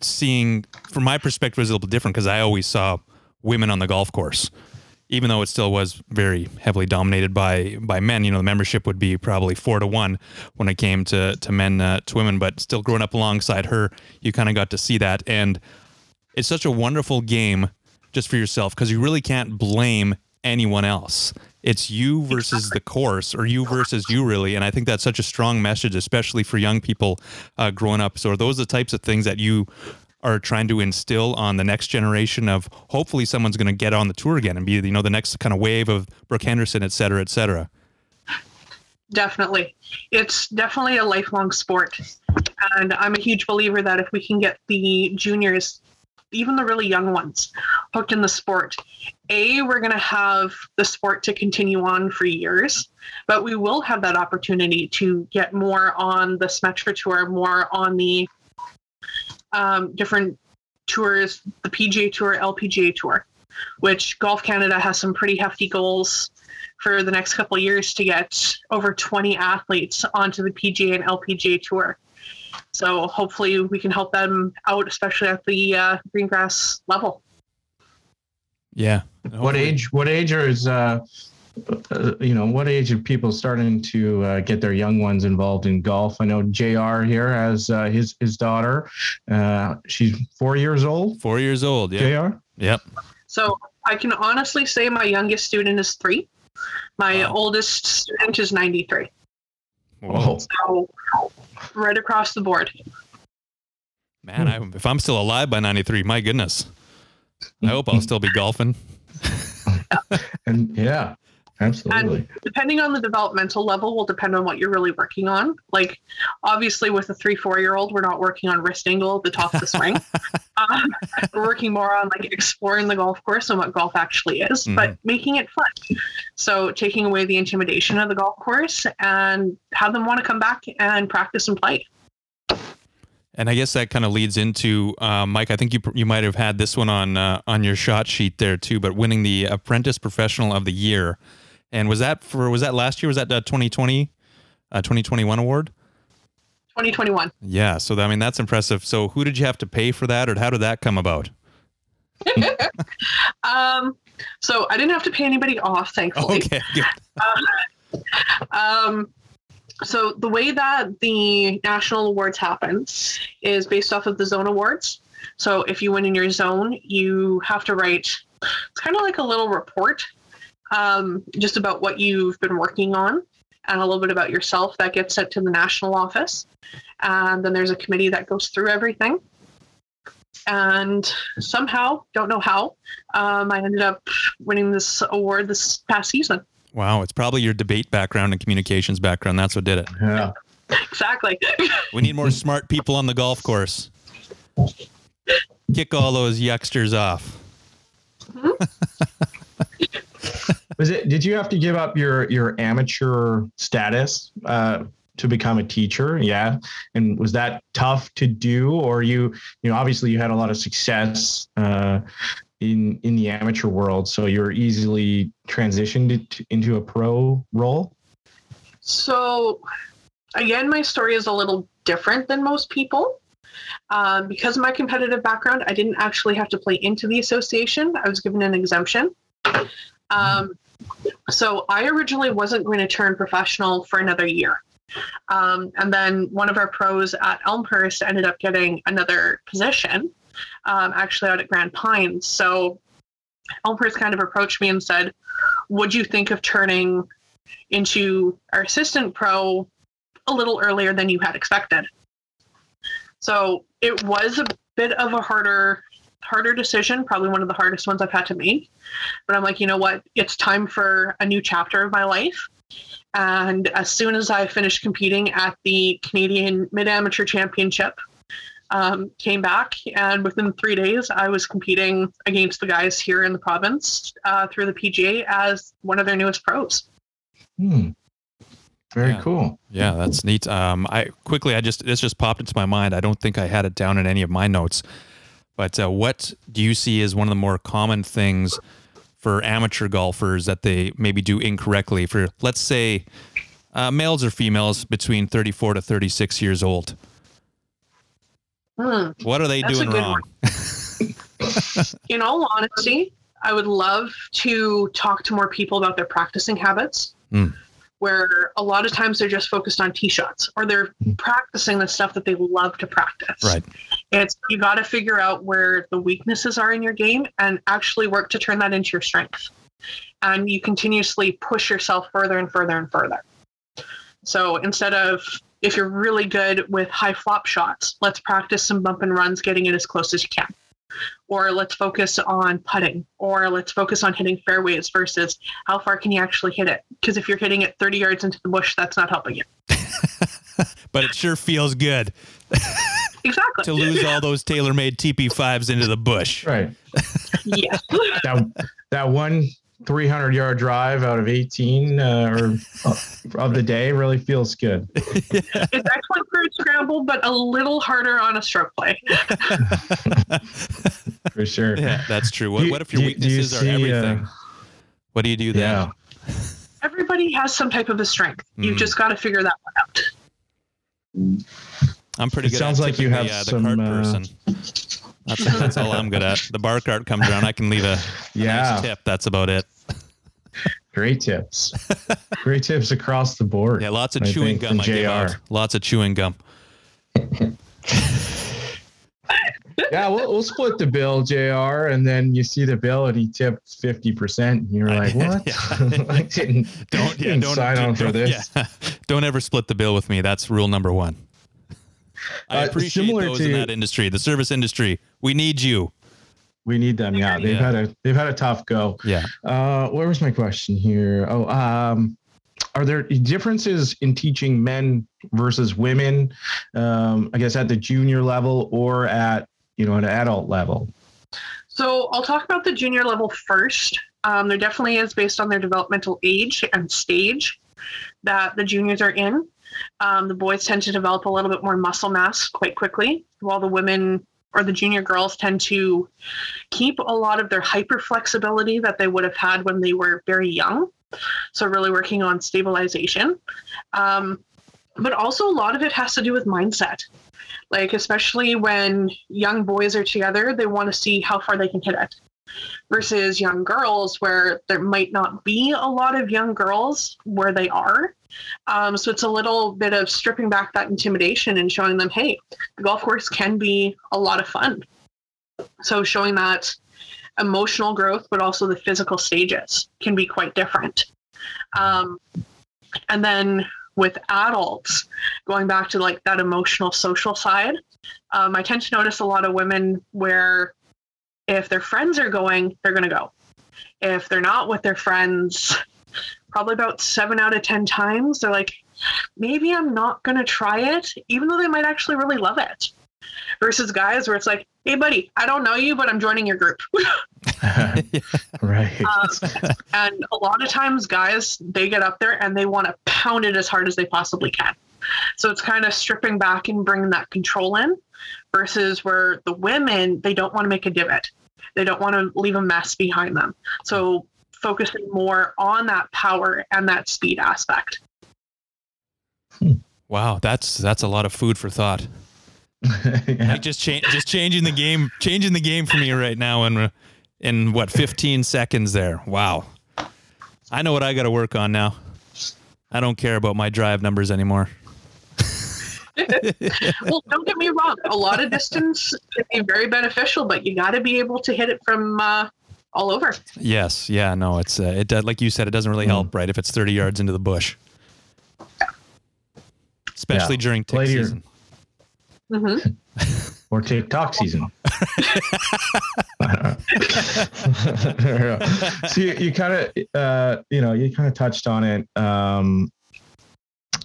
seeing, from my perspective, was a little different because I always saw women on the golf course, even though it still was very heavily dominated by by men. You know, the membership would be probably four to one when it came to to men uh, to women, but still growing up alongside her, you kind of got to see that and it's such a wonderful game just for yourself because you really can't blame anyone else. It's you versus the course, or you versus you, really. And I think that's such a strong message, especially for young people uh, growing up. So, are those the types of things that you are trying to instill on the next generation of hopefully someone's going to get on the tour again and be, you know, the next kind of wave of Brooke Henderson, et cetera, et cetera? Definitely. It's definitely a lifelong sport. And I'm a huge believer that if we can get the juniors, even the really young ones, hooked in the sport, A, we're going to have the sport to continue on for years, but we will have that opportunity to get more on the Symetra Tour, more on the um, different tours, the PGA Tour, LPGA Tour, which Golf Canada has some pretty hefty goals for the next couple years to get over 20 athletes onto the PGA and LPGA tour. So hopefully we can help them out, especially at the uh, green grass level. Yeah. What age? What age is uh, uh, you know what age are people starting to uh, get their young ones involved in golf? I know Jr. here has uh, his his daughter. Uh, she's four years old. Four years old. Yeah. Jr. Yep. So I can honestly say my youngest student is three. My Wow. oldest student is 93. Oh, So right across the board. Man, I, if I'm still alive by 93, my goodness. I hope I'll still be golfing. and yeah, absolutely. And depending on the developmental level will depend on what you're really working on. Like obviously with a three, four year old, we're not working on wrist angle at the top of the swing. um, we're working more on like exploring the golf course and what golf actually is, but making it fun. So taking away the intimidation of the golf course and have them want to come back and practice and play. And I guess that kind of leads into uh, Mike. I think you you might have had this one on uh, on your shot sheet there too. But winning the Apprentice Professional of the Year, and was that for was that last year? Was that the 2020, uh, 2021 award? 2021. Yeah. So I mean that's impressive. So who did you have to pay for that, or how did that come about? Um, so I didn't have to pay anybody off, thankfully. Okay. Um, so the way that the national awards happen is based off of the zone awards. So if you win in your zone, you have to write. It's kind of like a little report, um, just about what you've been working on, and a little bit about yourself that gets sent to the national office. And then there's a committee that goes through everything. And somehow, don't know how, um, I ended up winning this award this past season. Wow. It's probably your debate background and communications background. That's what did it. Yeah. exactly. We need more smart people on the golf course. Kick all those youngsters off. Was it? Did you have to give up your your amateur status uh, to become a teacher? Yeah, and was that tough to do, or you you know obviously you had a lot of success uh, in in the amateur world, so you're easily transitioned into a pro role. So, again, my story is a little different than most people. Um, because of my competitive background, I didn't actually have to play into the association. I was given an exemption. Um, so I originally wasn't going to turn professional for another year. Um, and then one of our pros at Elmhurst ended up getting another position, um, actually out at Grand Pines. So Elmhurst kind of approached me and said, Would you think of turning into our assistant pro a little earlier than you had expected? So it was a bit of a harder harder decision, probably one of the hardest ones I've had to make. But I'm like, you know what? It's time for a new chapter of my life. And as soon as I finished competing at the Canadian Mid Amateur Championship, um, came back, and within three days, I was competing against the guys here in the province uh, through the PGA as one of their newest pros. Hmm. Very Yeah. cool. Yeah, that's neat. Um, I quickly, I just this just popped into my mind. I don't think I had it down in any of my notes, but uh, what do you see as one of the more common things for amateur golfers that they maybe do incorrectly? For let's say uh, males or females between thirty-four to thirty-six years old, Hmm. what are they That's doing wrong? in all honesty, I would love to talk to more people about their practicing habits. Hmm. Where a lot of times they're just focused on tee shots or they're practicing the stuff that they love to practice. Right. It's you got to figure out where the weaknesses are in your game and actually work to turn that into your strength. And you continuously push yourself further and further and further. So instead of if you're really good with high flop shots, let's practice some bump and runs, getting it as close as you can or let's focus on putting or let's focus on hitting fairways versus how far can you actually hit it? Because if you're hitting it 30 yards into the bush that's not helping you. But it sure feels good. Exactly. To lose all those TaylorMade TP5s into the bush. Right. yes. That that one 300 yard drive out of 18 uh, or of the day really feels good. it's excellent for a scramble but a little harder on a stroke play For sure. Yeah, that's true. What, Do- what if your do- do you weaknesses are see, uh, everything? what do you do then? Yeah. everybody has some type of a strength you've Mhm. just got to figure that one out I'm pretty It good. sounds at like you have the, some, uh, the cart uh, person. That's, that's all I'm good at. The bar cart comes around, I can leave a, a Yeah. nice tip. That's about it. Great tips. Great tips across the board. Yeah, lots of I chewing gum. from I give JR. Lots of chewing gum. Yeah, we'll, we'll split the bill, JR, and then you see the bill and he tipped 50%. And you're like, what? Yeah. I didn't, Don't yeah, didn't don't sign on for this. yeah. Don't ever split the bill with me. That's rule number one. I Uh, appreciate similar those in that industry, the service industry. We need you. We need them. Yeah, they've Yeah. had a they've had a tough go. Yeah. Uh, where was my question here? Oh, um, are there differences in teaching men versus women? Um, I guess at the junior level or at you know an adult level. So I'll talk about the junior level first. Um, there definitely is based on their developmental age and stage that the juniors are in. Um, the boys tend to develop a little bit more muscle mass quite quickly, while the women or the junior girls tend to keep a lot of their hyper flexibility that they would have had when they were very young. So really working on stabilization. Um, but also a lot of it has to do with mindset like especially when young boys are together they want to see how far they can hit it versus young girls where there might not be a lot of young girls where they are. Um, so it's a little bit of stripping back that intimidation and showing them hey the golf course can be a lot of fun. So showing that emotional growth but also the physical stages can be quite different. Um, and then with adults going back to like that emotional social side um, i tend to notice a lot of women where if their friends are going they're going to go if they're not with their friends probably about seven out of ten times they're like maybe I'm not going to try it, even though they might actually really love it. Versus guys where it's like, hey, buddy, I don't know you, but I'm joining your group. right. Um, and a lot of times, guys, they get up there and they want to pound it as hard as they possibly can. So it's kind of stripping back and bringing that control in versus where the women, they don't want to make a divot. They don't want to leave a mess behind them. So focusing more on that power and that speed aspect. Hmm. Wow, that's that's a lot of food for thought. yeah. Like just change, just changing the game, changing the game for me right now in in what 15 seconds there. Wow, I know what I got to work on now. I don't care about my drive numbers anymore. Well, don't get me wrong. A lot of distance can be very beneficial, but you got to be able to hit it from uh, all over. Yes, yeah, no, it's uh, it does like you said, it doesn't really help, right? If it's 30 yards into the bush, especially Yeah. during tick Play to your- season. hmm or TikTok season. I don't so you, you kind of, uh, you know, you kind of touched on it. Um,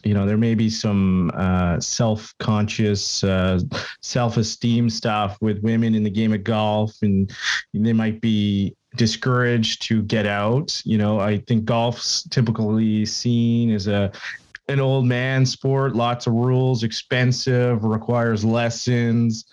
you know, there may be some uh, self-conscious, uh, self-esteem stuff with women in the game of golf, and they might be discouraged to get out. You know, I think golf's typically seen as a an old man sport, lots of rules, expensive, requires lessons.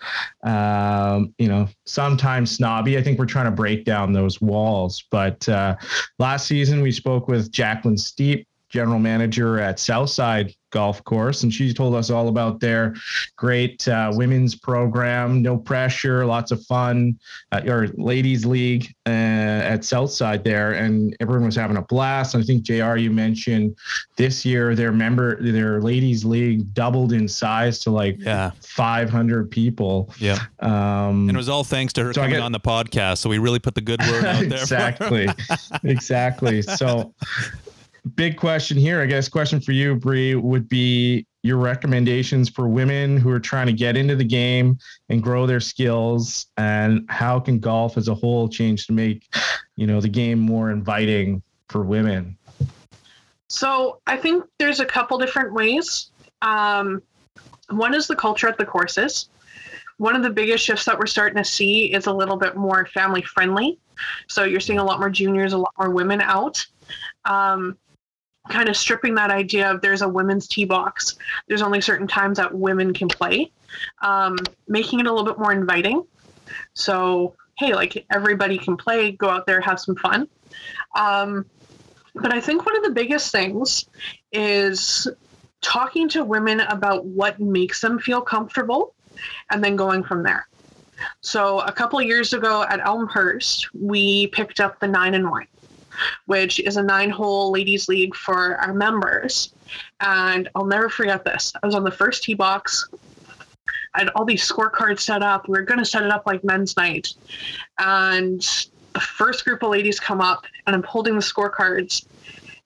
Um, you know, sometimes snobby. I think we're trying to break down those walls. But uh, last season, we spoke with Jacqueline Steep, general manager at Southside Golf Course, and she told us all about their great uh, women's program, no pressure, lots of fun, uh, or ladies league uh, at Southside there, and everyone was having a blast. And I think Jr. You mentioned this year their member, their ladies league doubled in size to like Yeah, 500 people. yeah, Um, and it was all thanks to her So coming get- on the podcast. So we really put the good word out there. exactly exactly so big question here i guess question for you Bree, would be your recommendations for women who are trying to get into the game and grow their skills and how can golf as a whole change to make you know the game more inviting for women So I think there's a couple different ways. Um, one is the culture at the courses. One of the biggest shifts that we're starting to see is a little bit more family friendly. So you're seeing a lot more juniors, a lot more women out. Um, kind of stripping that idea of there's a women's tee box. There's only certain times that women can play, um, making it a little bit more inviting. So, hey, like everybody can play, go out there, have some fun. Um, but I think one of the biggest things is talking to women about what makes them feel comfortable and then going from there. So a couple years ago at Elmhurst, we picked up the nine and wine, which is a nine hole ladies league for our members. And I'll never forget this. I was on the first tee box. I had all these scorecards set up. We were going to set it up like men's night. And the first group of ladies come up, and I'm holding the scorecards.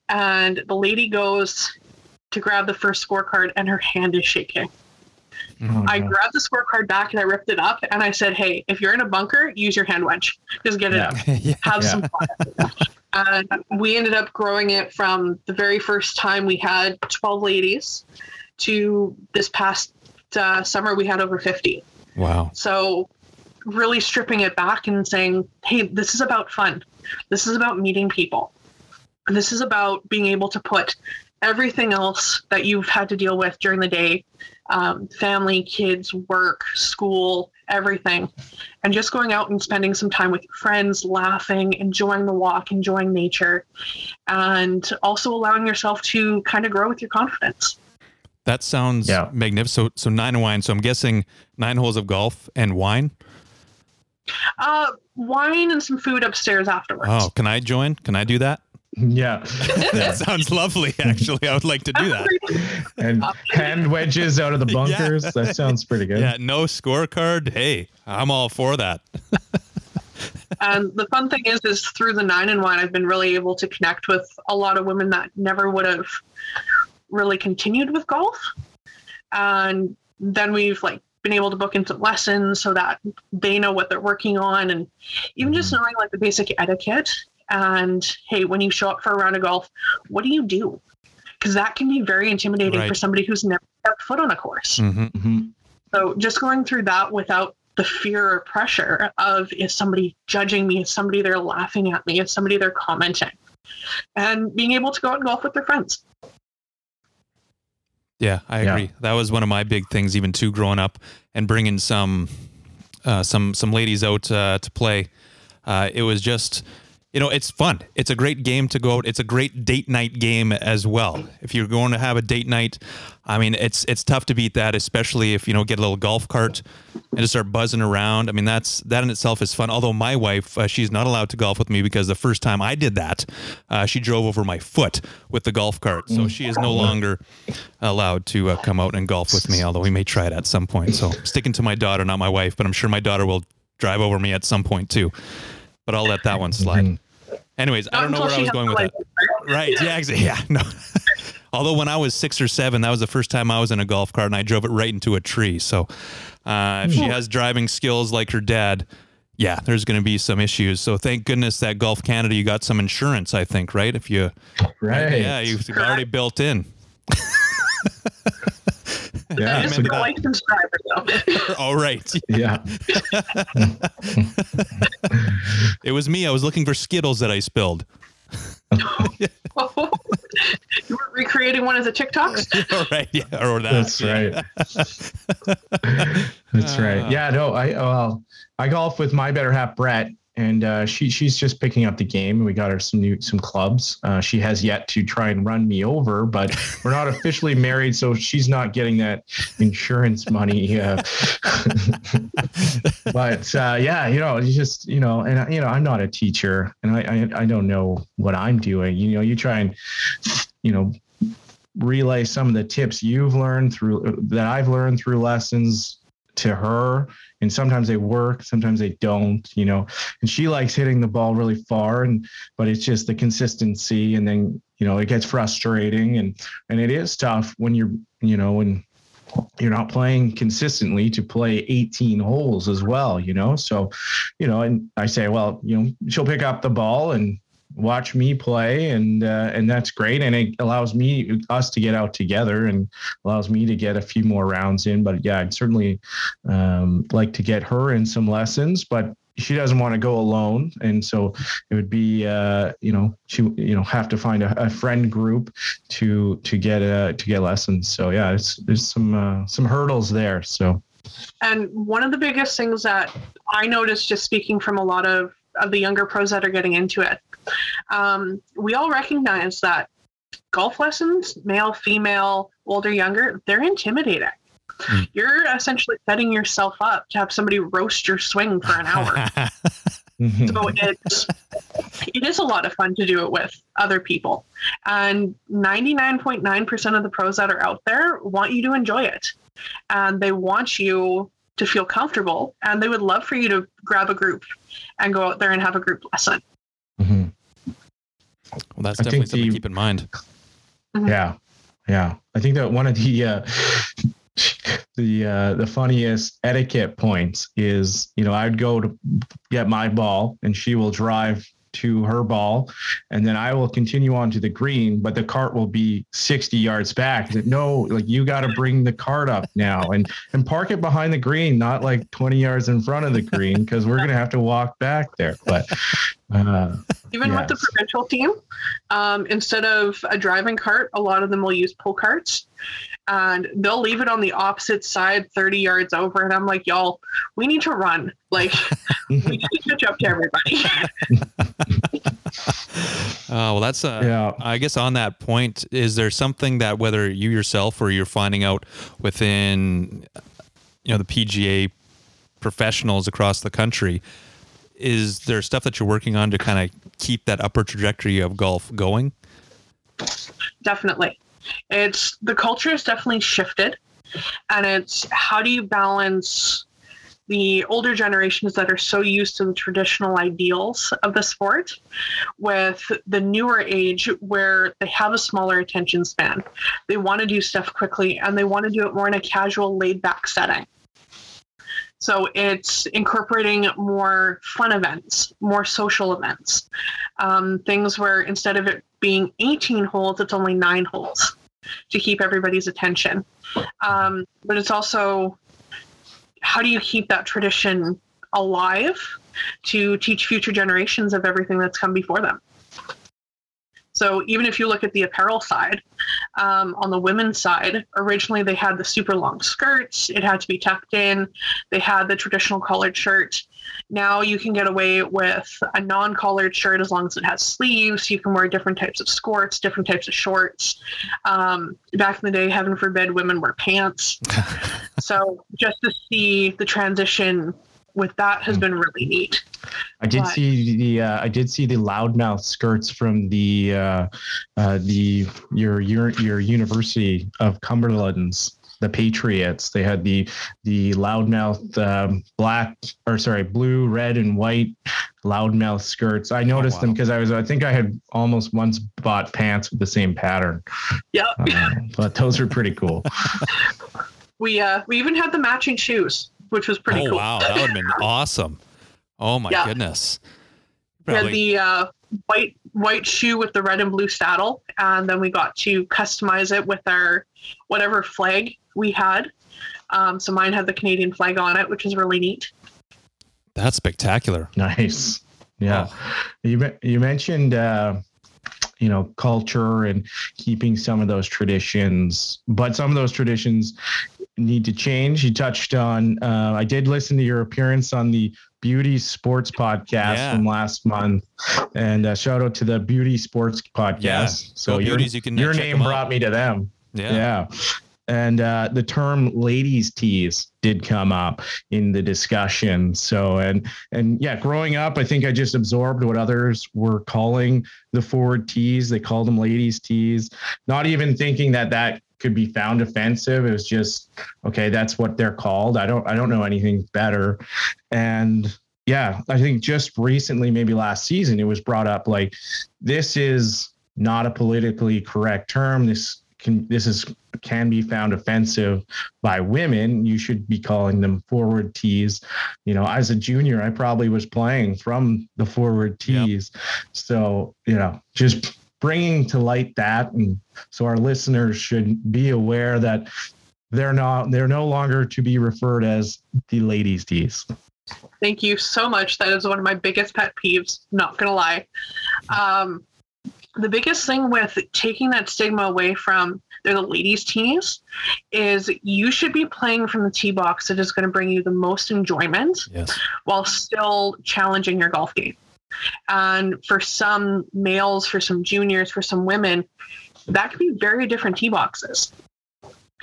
And the lady goes to grab the first scorecard, and her hand is shaking. Oh, I grabbed the scorecard back and I ripped it up and I said, Hey, if you're in a bunker, use your hand wedge. Just get it Yeah. out. yeah. Have Yeah. some fun. and we ended up growing it from the very first time we had 12 ladies to this past uh, summer we had over 50. Wow. So really stripping it back and saying, Hey, this is about fun. This is about meeting people. This is about being able to put everything else that you've had to deal with during the day um, family, kids, work, school, everything. And just going out and spending some time with your friends, laughing, enjoying the walk, enjoying nature, and also allowing yourself to kind of grow with your confidence. That sounds Yeah. magnificent. So, so nine and wine. So I'm guessing nine holes of golf and wine. Uh, wine and some food upstairs afterwards. Oh, can I join? Can I do that? Yeah That sounds lovely. Actually, I would like to do that. and hand wedges out of the bunkers that sounds pretty good Yeah, no scorecard. Hey, I'm all for that. And um, the fun thing is, is through the nine and wine, I've been really able to connect with a lot of women that never would have really continued with golf. And then we've like been able to book into lessons so that they know what they're working on, and even just mm-hmm. knowing like the basic etiquette. And hey, when you show up for a round of golf, what do you do? because that can be very intimidating Right. for somebody who's never stepped foot on a course. Mhm. Mhm. So just going through that without the fear or pressure of is somebody judging me, is somebody they're laughing at me, is somebody they're commenting, and being able to go out and golf with their friends. Yeah, I Yeah. agree. That was one of my big things, even too, growing up and bringing some uh, some some ladies out uh, to play. Uh, it was just, you know, it's fun. It's a great game to go out. It's a great date night game as well. If you're going to have a date night, I mean, it's it's tough to beat that, especially if you know get a little golf cart and just start buzzing around. I mean, that's that in itself is fun. Although my wife, uh, she's not allowed to golf with me because the first time I did that, uh, she drove over my foot with the golf cart, so she is no longer allowed to uh, come out and golf with me. Although we may try it at some point. So sticking to my daughter, not my wife, but I'm sure my daughter will drive over me at some point too. But I'll let that one slide. Anyways, I don't know where I was going with that. right? Right. Yeah. Exactly. Yeah. No. Although when I was six or seven, that was the first time I was in a golf cart and I drove it right into a tree. So uh, if she has driving skills like her dad, yeah, there's going to be some issues. So thank goodness that Golf Canada, you got some insurance. I think, right? If you, Right. yeah, you've already built in. Yeah. Just so go that- like subscribe or. All right. Yeah. It was me. I was looking for Skittles that I spilled. you were recreating one of the TikToks. All right. Yeah. Or that. That's right. That's right. Ah. Yeah, no, I well, I golf with my better half Brett, and uh, she she's just picking up the game. We got her some new some clubs. Uh, she has yet to try and run me over, but we're not officially married, so she's not getting that insurance money. Uh, but uh, yeah, you know, you just you know, and you know, I'm not a teacher, and I, I I don't know what I'm doing. You know, you try and you know relay some of the tips you've learned through that I've learned through lessons to her and sometimes they work sometimes they don't you know. And she likes hitting the ball really far and but it's just the consistency and then you know it gets frustrating and and it is tough when you're you know when you're not playing consistently to play 18 holes as well you know. So you know and i say well you know she'll pick up the ball and watch me play and uh, and that's great. And it allows me us to get out together and allows me to get a few more rounds in. But yeah i'd certainly um, like to get her in some lessons but she doesn't want to go alone. And so it would be uh, you know she you know have to find a, a friend group to to get uh to get lessons. So yeah it's there's some uh, some hurdles there. So And one of the biggest things that I noticed just speaking from a lot of, of the younger pros that are getting into it, um, we all recognize that golf lessons, male, female, older, younger, they're intimidating. Mm. You're essentially setting yourself up to have somebody roast your swing for an hour. mhm. so it's it is a lot of fun to do it with other people and 99.9% of the pros that are out there want you to enjoy it and they want you to feel comfortable and they would love for you to grab a group and go out there and have a group lesson Mhm. well, that's I definitely think something the- to keep in mind. Yeah, yeah. I think that one of the uh, the uh, the funniest etiquette points is, you know, I'd go to get my ball, and she will drive to her ball, and then I will continue on to the green, but the cart will be sixty yards back. No, like you got to bring the cart up now, and and park it behind the green, not like twenty yards in front of the green, because we're gonna have to walk back there. But uh, even with the provincial team um, instead of a driving cart a lot of them will use pull carts. And they'll leave it on the opposite side 30 yards over and i'm like y'all we need to run. Like we need to catch up to everybody. Uh, well, that's uh, Yeah. I guess on that point, is there something that whether you yourself or you're finding out within, you know, the PGA professionals across the country, is there stuff that you're working on to kind of keep that upper trajectory of golf going? definitely. It's the culture has definitely shifted and it's how do you balance the older generations that are so used to the traditional ideals of the sport with the newer age where they have a smaller attention span. They want to do stuff quickly and they want to do it more in a casual laid back setting so it's incorporating more fun events more social events um, things where instead of it being 18 holes, it's only nine holes to keep everybody's attention. Um, but it's also how do you keep that tradition alive to teach future generations of everything that's come before them? So even if you look at the apparel side, um, on the women's side, originally they had the super long skirts. It had to be tucked in. They had the traditional collared shirt. Now you can get away with a non-collared shirt as long as it has sleeves. You can wear different types of skirts, different types of shorts. Um, back in the day, heaven forbid, women wear pants. so just to see the transition with that has been really neat. I did But- see the uh, I did see the loudmouth skirts from the uh, uh, the your your your University of Cumberlands the Patriots. They had the the loudmouth um, black or sorry blue, red, and white loudmouth skirts. I noticed them wow. because I was I think I had almost once bought pants with the same pattern, Yep. uh, but those are pretty cool. We uh, we even had the matching shoes, which was pretty oh cool. wow, that would have been awesome. Oh my Yeah. goodness. We had the uh, white white shoe with the red and blue saddle, and then we got to customize it with our whatever flag we had. Um, so mine had the Canadian flag on it, which is really neat. that's spectacular. Nice. Yeah. Oh. You you mentioned uh, you know culture and keeping some of those traditions, but some of those traditions need to change. You touched on. Uh, I did listen to your appearance on the Beauty Sports podcast Yeah. from last month, and uh, shout out to the Beauty Sports podcast. Yeah. So your, Beauties, you can, uh, your name brought me to them. Yeah. Yeah. And uh, the term ladies tees did come up in the discussion. So, and, and yeah, growing up, I think I just absorbed what others were calling the forward tees. They called them ladies tees, not even thinking that that could be found offensive. It was just, okay, that's what they're called. I don't, I don't know anything better. And yeah, I think just recently, maybe last season, it was brought up like this is not a politically correct term. This can this is can be found offensive by women. You should be calling them forward tees. You know, as a junior, I probably was playing from the forward Yep. tees. So you know, just bringing to light that, and so our listeners should be aware that they're not they're no longer to be referred as the ladies tees. Thank you so much. That is one of my biggest pet peeves. Not gonna lie. Um, the biggest thing with taking that stigma away from they're the ladies' tees is you should be playing from the tee box that is going to bring you the most enjoyment Yes. while still challenging your golf game. And for some males, for some juniors, for some women, that could be very different tee boxes.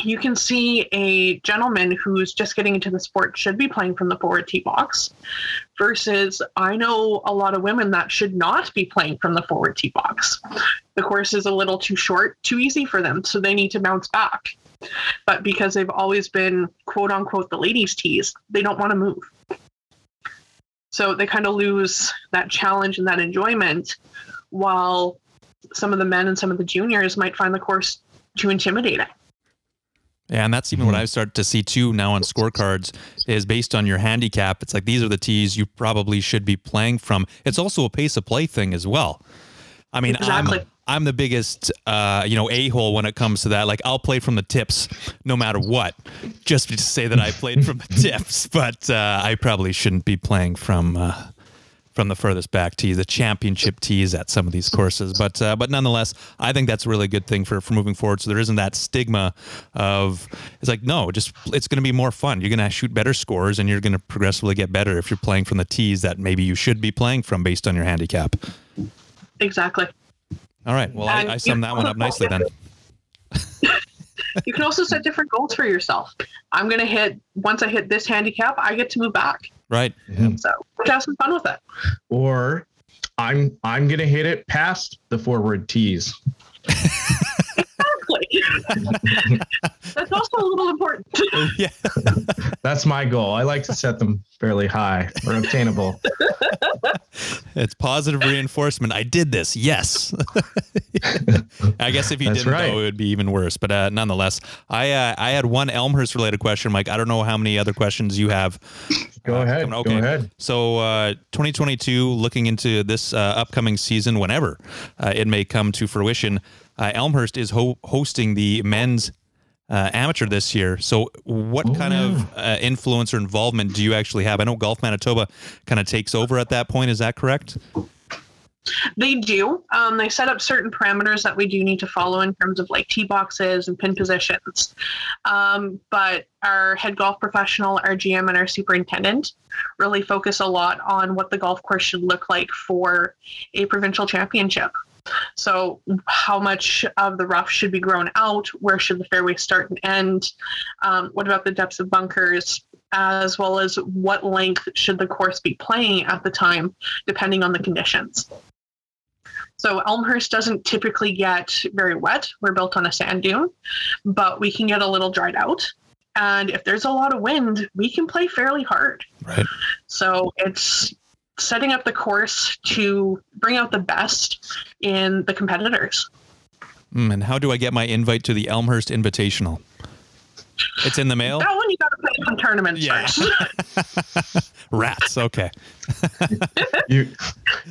You can see a gentleman who's just getting into the sport should be playing from the forward tee box, versus I know a lot of women that should not be playing from the forward tee box. The course is a little too short, too easy for them, so they need to bounce back. But because they've always been quote unquote the ladies' tees, they don't want to move. So they kind of lose that challenge and that enjoyment, while some of the men and some of the juniors might find the course too intimidating. Yeah, and that's even what hmm. I've started to see too now on scorecards is based on your handicap. It's like these are the tees you probably should be playing from. It's also a pace of play thing as well. I mean, Exactly. I'm I'm the biggest uh, you know a hole when it comes to that. Like I'll play from the tips no matter what, just to say that I played from the tips. But uh, I probably shouldn't be playing from. Uh, from the furthest back tees, the championship tees at some of these courses. But uh, but nonetheless, I think that's a really good thing for for moving forward. So there isn't that stigma of it's like no, just it's going to be more fun. You're going to shoot better scores, and you're going to progressively get better if you're playing from the tees that maybe you should be playing from based on your handicap. Exactly. All right, well I, And I summed that one up nicely then. You can also set different goals for yourself. I'm going to hit, once I hit this handicap, I get to move back. Right. Mhm. So have some fun with it. Or I'm I'm gonna hit it past the forward tees. Exactly. That's also a little important. yeah. That's my goal. I like to set them fairly high or obtainable. It's positive reinforcement. I did this. Yes. I guess if you That's didn't right. know, it would be even worse. But uh, nonetheless, I uh, I had one Elmhurst related question, Mike. I don't know how many other questions you have. Go Uh, ahead. coming- Go ahead. So, uh, 2022, looking into this uh, upcoming season, whenever uh, it may come to fruition, uh, Elmhurst is ho- hosting the men's uh, amateur this year. So, what Oh, kind of uh, influence or involvement do you actually have? I know Golf Manitoba kind of takes over at that point. Is that correct? They do. Um, they set up certain parameters that we do need to follow in terms of like tee boxes and pin positions. Um, but our head golf professional, our GM, and our superintendent really focus a lot on what the golf course should look like for a provincial championship. So, how much of the rough should be grown out? Where should the fairway start and end? Um, what about the depths of bunkers? As well as what length should the course be playing at the time, depending on the conditions. So Elmhurst doesn't typically get very wet. We're built on a sand dune, but we can get a little dried out. And if there's a lot of wind, we can play fairly hard. Right. So it's setting up the course to bring out the best in the competitors. Mm, and how do I get my invite to the Elmhurst Invitational? It's in the mail. That one you got some tournaments Yeah. first. Rats. Okay. You,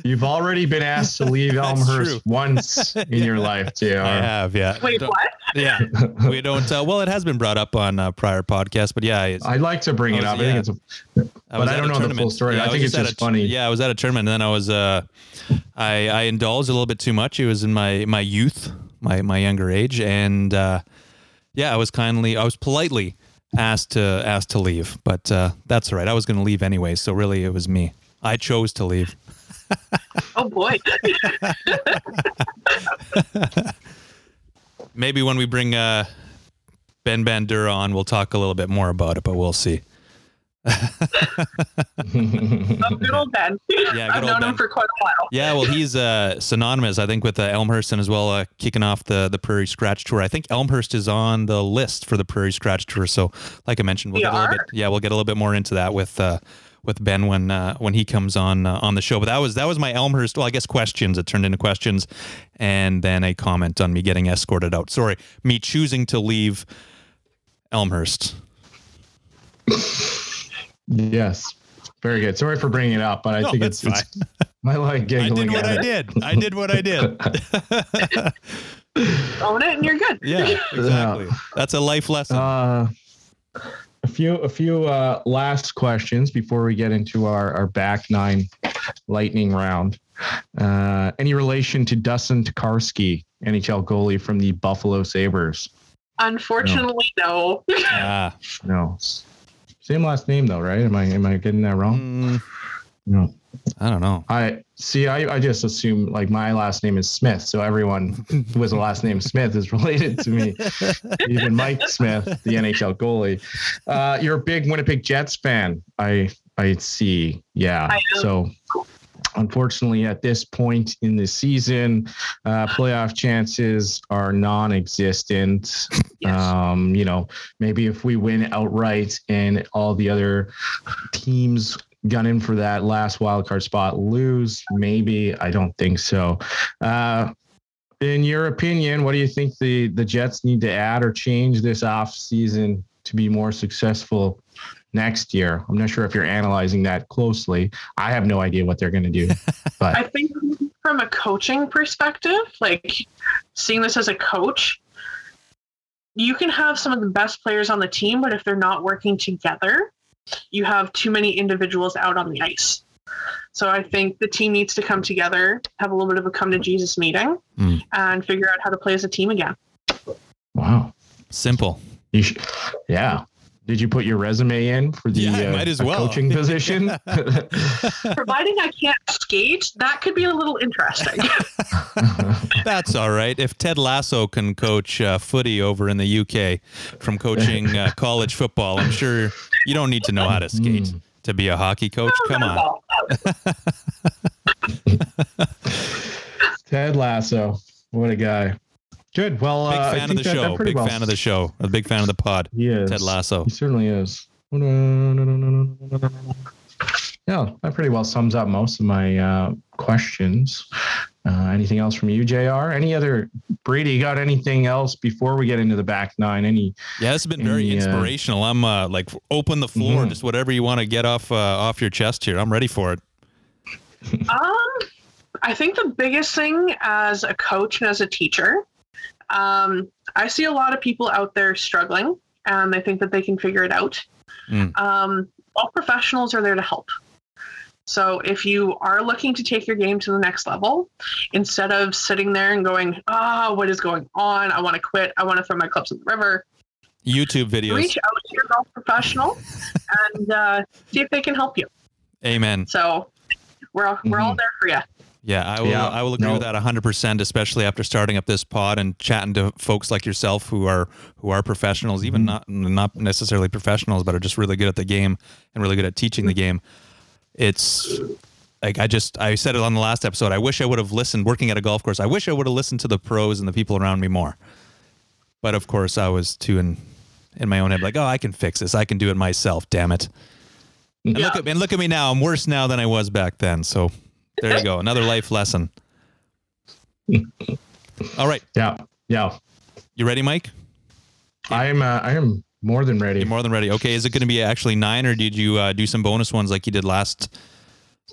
you've already been asked to leave Elmhurst true. once in your life, JR. I have. Yeah. Wait, Don't- what? Yeah. We don't. Uh, well, it has been brought up on uh, prior podcasts, but yeah. It's, I'd like to bring it I up. was- I think it's a, I but was I don't a know the full tournament. story. I was think it's at just a- funny. Yeah, I was at a tournament, and then I was uh, I I indulged a little bit too much. It was in my my youth, my my younger age, and uh, yeah, I was kindly, I was politely asked to asked to leave, but uh, that's all right. I was going to leave anyway, so really it was me. I chose to leave. Oh boy. Maybe when we bring uh, Ben Bandura on, we'll talk a little bit more about it, but we'll see. Good old Ben. Yeah, I've old known Ben. him for quite a while. Yeah, well, he's uh, synonymous, I think, with uh, Elmhurst and as well uh, kicking off the the Prairie Scratch Tour. I think Elmhurst is on the list for the Prairie Scratch Tour. So, like I mentioned, we'll We get a little bit. Yeah, we'll get a little bit more into that with uh, with Ben when uh, when he comes on uh, on the show. But that was that was my Elmhurst. Well, I guess questions. It turned into questions, and then a comment on me getting escorted out. Sorry, me choosing to leave Elmhurst. yes. Very good. Sorry for bringing it up, but I No, think it's, it's I like I did what I did. I did what I did. Own it and you're good. yeah, exactly. That's a life lesson. Uh, a few a few uh, last questions before we get into our, our back nine lightning round. Uh, any relation to Dustin Tokarski, NHL goalie from the Buffalo Sabres? Unfortunately, no. ah. No. Same last name though, right? Am I am I getting that wrong? Mm, No. I don't know. I see. I, I just assume like my last name is Smith, so everyone who has a last name Smith is related to me. Even Mike Smith, the NHL goalie. Uh, you're a big Winnipeg Jets fan. I I see. Yeah. I. So unfortunately, at this point in the season, uh, playoff chances are non-existent. Yes. Um, you know, maybe if we win outright and all the other teams gun in for that last wild card spot lose, maybe I don't think so. Uh, in your opinion, what do you think the the Jets need to add or change this off season to be more successful next year? I'm not sure if you're analyzing that closely. I have no idea what they're going to do, but I think from a coaching perspective, like seeing this as a coach, you can have some of the best players on the team, but if they're not working together, you have too many individuals out on the ice. So I think the team needs to come together, have a little bit of a come to Jesus meeting, Mm. and figure out how to play as a team again. wow, Simple. you sh- yeah. Did you put your resume in for the Yeah, I uh, might as a well. coaching position? Providing I can't skate, that could be a little interesting. That's all right. If Ted Lasso can coach uh, footy over in the UK from coaching uh, college football, I'm sure you don't need to know how to skate Mm. to be a hockey coach. Come on. Ted Lasso, what a guy. Good. Well, Big uh, fan of the that- that show. Big well fan of the show. A big fan of the pod. Yeah. Ted Lasso. He certainly is. Yeah, that pretty well sums up most of my uh, questions. Uh, anything else from you, Jr? Any other Brady? Got anything else before we get into the back nine? Any? Yeah, this has been very Any, uh, inspirational. I'm uh, like open the floor, Mhm. just whatever you want to get off uh, off your chest here. I'm ready for it. Um, I think the biggest thing as a coach and as a teacher, um, I see a lot of people out there struggling and they think that they can figure it out. Mm. Um, all professionals are there to help. So if you are looking to take your game to the next level, instead of sitting there and going, "Ah, what is going on? I want to quit. I want to throw my clubs in the river," YouTube videos. reach out to your golf professional and uh, see if they can help you. Amen. So we're all, we're all Mhm. there for you. Yeah, I will. Yeah, I will agree no. with that 100, percent especially after starting up this pod and chatting to folks like yourself who are who are professionals, even mm-hmm. not not necessarily professionals, but are just really good at the game and really good at teaching the game. It's like I just I said it on the last episode. I wish I would have listened working at a golf course. I wish I would have listened to the pros and the people around me more. But of course, I was too in in my own head, like, oh, I can fix this. I can do it myself. Damn it. And look Yeah. at and look at me now. I'm worse now than I was back then. So there you go. Another life lesson. All right. Yeah, yeah. You ready, Mike? I am. Uh, I am more than ready. You're more than ready. Okay. Is it going to be actually nine, or did you uh, do some bonus ones like you did last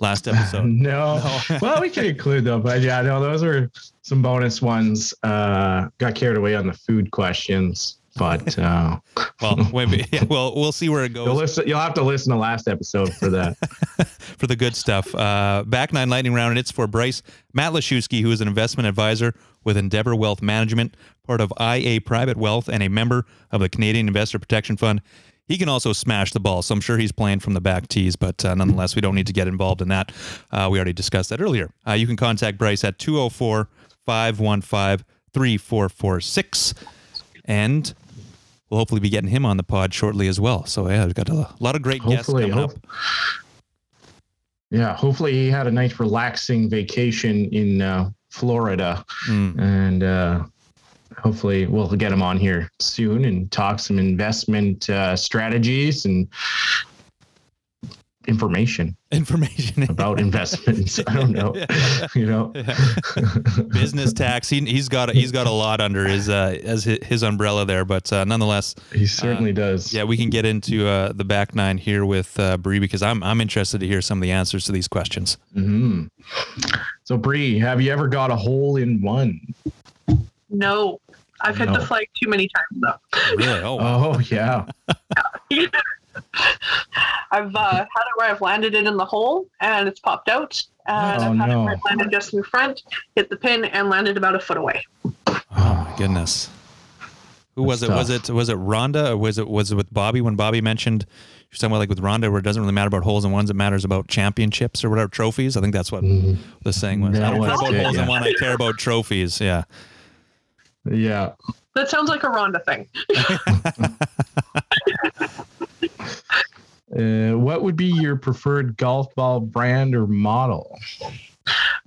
last episode? no. No. well, we can include them, but yeah, no, those are some bonus ones. Uh, got carried away on the food questions, but uh, well, wait, yeah, well, we'll see where it you'll goes listen. You'll have to listen to last episode for that. for the good stuff. Uh, back nine lightning round, and it's for Bryce Matt Lashewski, who is an investment advisor with Endeavor Wealth Management, part of IA Private Wealth, and a member of the Canadian Investor Protection Fund. He can also smash the ball, so I'm sure he's playing from the back tees, but uh, nonetheless, we don't need to get involved in that. Uh, we already discussed that earlier. Uh, you can contact Bryce at 204 515 3446. And we'll hopefully be getting him on the pod shortly as well. So, yeah, we've got a lot of great guests coming hope- up. Yeah, hopefully he had a nice relaxing vacation in uh, Florida, Mm. and uh, hopefully we'll get him on here soon and talk some investment uh, strategies and information Information about investments. I don't know, you know. business tax. He, he's got he's got a lot under his uh, as his, his umbrella there, but uh, nonetheless, He certainly does. yeah, we can get into uh, the back nine here with uh, Bree because I'm I'm interested to hear some of the answers to these questions. hmm So, Bree, have you ever got a hole in one? No, I've hit No. the flag too many times though. Really? Oh, wow. Oh, yeah. I've uh, had it where I've landed it in the hole and it's popped out, and Oh, I've had no. it where I've landed just in front, hit the pin, and landed about a foot away. oh my goodness. Who was it? That's Was it was it Rhonda or was it was it with Bobby when Bobby mentioned you're somewhere like with Rhonda where it doesn't really matter about holes and ones, it matters about championships or whatever trophies. I think that's what Mhm. the saying was. That I don't care about it, holes in yeah. one, I care about trophies. Yeah. Yeah. That sounds like a Rhonda thing. Uh, what would be your preferred golf ball brand or model?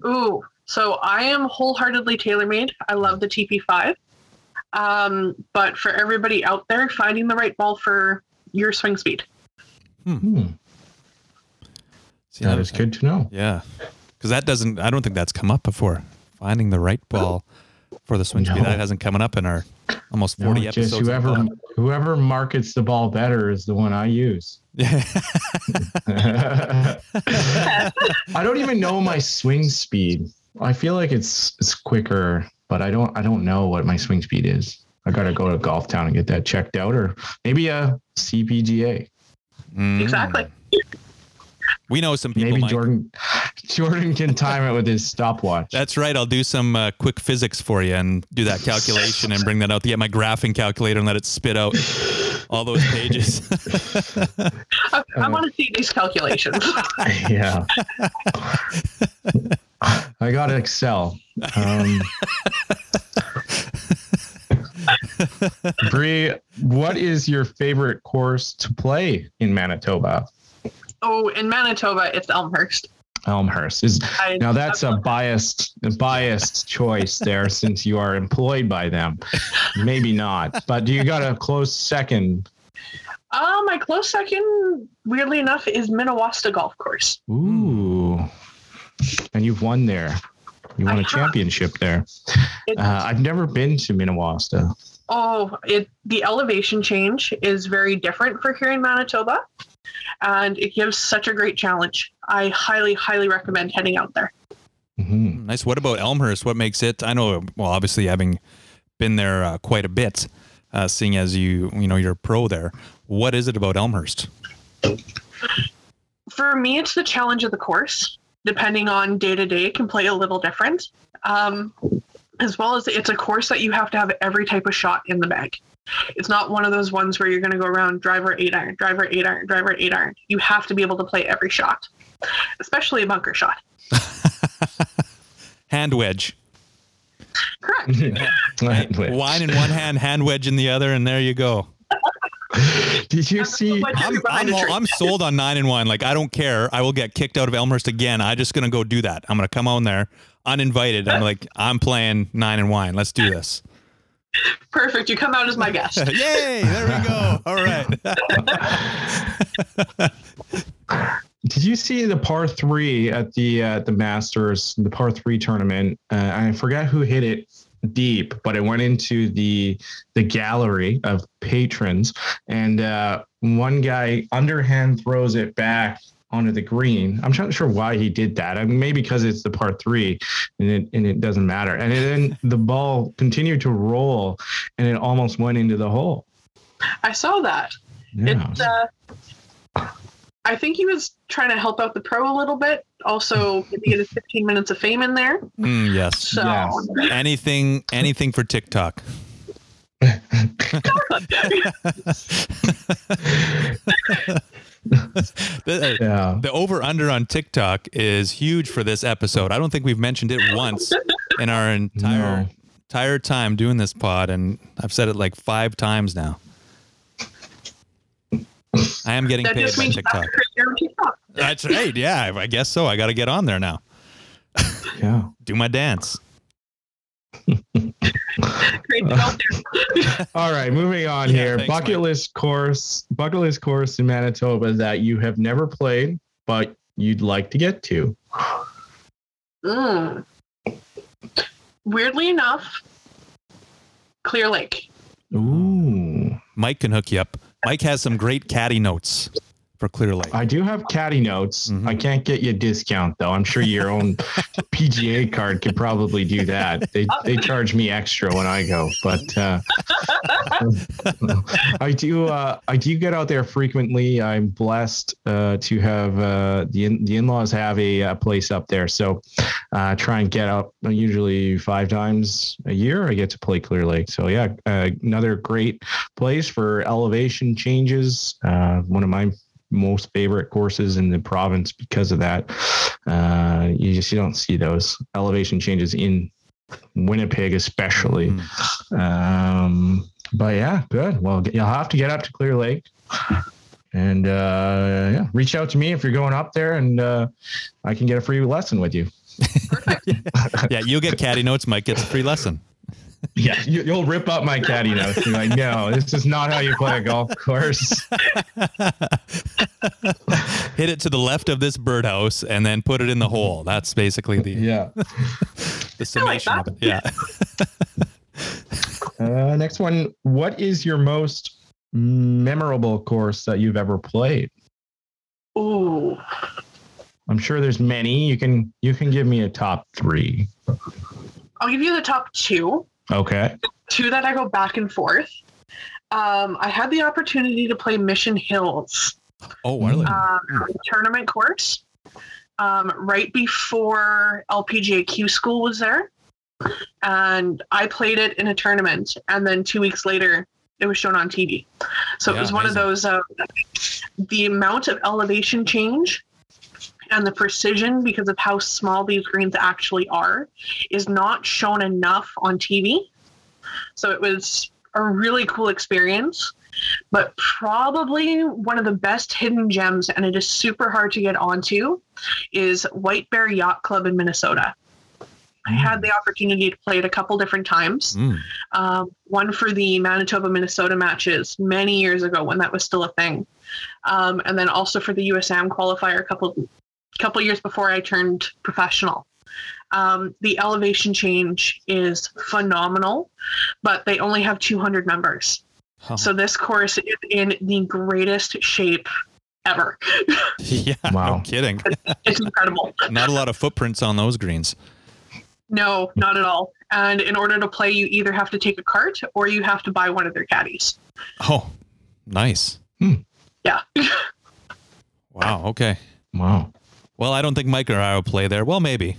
Ooh, so I am wholeheartedly TaylorMade. I love the TP5. Um, but for everybody out there, finding the right ball for your swing speed. Hmm, See, that is good to know. Yeah, because that doesn't. I don't think that's come up before. Finding the right ball for the swing speed that hasn't coming up in our almost No, forty just episodes. whoever whoever markets the ball better is the one I use. I don't even know my swing speed. I feel like it's it's quicker, but I don't I don't know what my swing speed is. I gotta go to Golf Town and get that checked out, or maybe a CPGA. Mm. Exactly. We know some people. Maybe Mike. Jordan Jordan can time it with his stopwatch. That's right. I'll do some uh, quick physics for you and do that calculation and bring that out to get my graphing calculator and let it spit out all those pages. I, I want to see these calculations. yeah. I got Excel. Um, Bree, what is your favorite course to play in Manitoba? Oh, in Manitoba, it's Elmhurst. Elmhurst is I, now that's a biased a biased choice there since you are employed by them. Maybe not, but you got a close second. Uh, my close second, weirdly enough, is Minnewasta Golf Course. Ooh, and you've won there. You won I a have. championship there. Uh, I've never been to Minnewasta. Oh, it the elevation change is very different for here in Manitoba, and it gives such a great challenge. I highly, highly recommend heading out there. Mhm. Nice. What about Elmhurst? What makes it? I know. Well, obviously, having been there uh, quite a bit, uh, seeing as you you know you're a pro there. What is it about Elmhurst? For me, it's the challenge of the course. Depending on day to day, it can play a little different. Um, as well as it's a course that you have to have every type of shot in the bag. It's not one of those ones where you're going to go around driver eight iron, driver eight iron, driver eight iron. You have to be able to play every shot, especially a bunker shot. Hand wedge. Correct. Wine in one hand, hand wedge in the other, and there you go. Did you see? I'm, I'm, all, I'm sold on nine and one. Like I don't care. I will get kicked out of Elmhurst again. I'm just gonna go do that. I'm gonna come on there uninvited. I'm like, I'm playing nine and wine. Let's do this. Perfect. You come out as my guest. Yay! There we go. All right. Did you see the par three at the uh, the Masters, the par three tournament? Uh, I forgot who hit it deep, but it went into the the gallery of patrons, and uh, one guy underhand throws it back onto the green. I'm not sure why he did that. I mean, maybe because it's the par three, and it and it doesn't matter. And then the ball continued to roll, and it almost went into the hole. I saw that. Yeah. It, uh, I think he was trying to help out the pro a little bit. Also, maybe get his 15 minutes of fame in there. Mm, yes. So, Yes. Anything, anything for TikTok. the, uh, yeah. the over under on TikTok is huge for this episode. I don't think we've mentioned it once in our entire No. entire time doing this pod, and I've said it like five times now. I am getting that paid just by TikTok. you're on TikTok. That's right. Yeah, I guess so. I got to get on there now. Yeah. Do my dance. Great to go there. All right, moving on Yeah, here. thanks, bucket Mike. list course, bucket list course in Manitoba that you have never played, but you'd like to get to. Mm. Weirdly enough, Clear Lake. Ooh. Mike can hook you up. Mike has some great caddy notes for Clear Lake. I do have caddy notes. Mhm. I can't get you a discount though. I'm sure your own PGA card could probably do that. They they charge me extra when I go, but uh, I do uh, I do get out there frequently. I'm blessed uh, to have uh, the in, the in-laws have a, uh place up there, so uh, try and get out usually five times a year. I get to play Clear Lake, so yeah, uh, another great place for elevation changes. Uh, one of my most favorite courses in the province because of that. Uh, you just you don't see those elevation changes in Winnipeg, especially. Mhm. Um, but yeah, good. Well, you'll have to get up to Clear Lake. And uh, yeah, reach out to me if you're going up there, and uh, I can get a free lesson with you. yeah, you'll get caddy notes. Mike gets a free lesson. Yeah, you, you'll rip up my caddy notes. You're like, no, this is not how you play a golf course. Hit it to the left of this birdhouse and then put it in the hole. That's basically the, Yeah. the summation of it. Yeah. Uh, next one. What is your most memorable course that you've ever played? Ooh. I'm sure there's many. You can you can give me a top three. I'll give you the top two. Okay. Two that I go back and forth. Um, I had the opportunity to play Mission Hills Oh, really? um, tournament course um, right before LPGA Q school was there. And I played it in a tournament. And then two weeks later, it was shown on TV. So Yeah, it was one of those, uh, the amount of elevation change and the precision because of how small these greens actually are is not shown enough on TV. So it was a really cool experience but probably one of the best hidden gems, and it is super hard to get onto, is White Bear Yacht Club in Minnesota. I had the opportunity to play it a couple different times. Mm. Um, one for the Manitoba Minnesota matches many years ago when that was still a thing, um, and then also for the USAM qualifier a couple couple years before I turned professional. Um, the elevation change is phenomenal, but they only have 200 members. Oh, So this course is in the greatest shape ever. yeah, no Wow. kidding. It's incredible. Not a lot of footprints on those greens. No, not at all. And in order to play, you either have to take a cart or you have to buy one of their caddies. Oh, nice. Yeah. Wow. Okay. Wow. Well, I don't think Mike or I will play there. Well, maybe,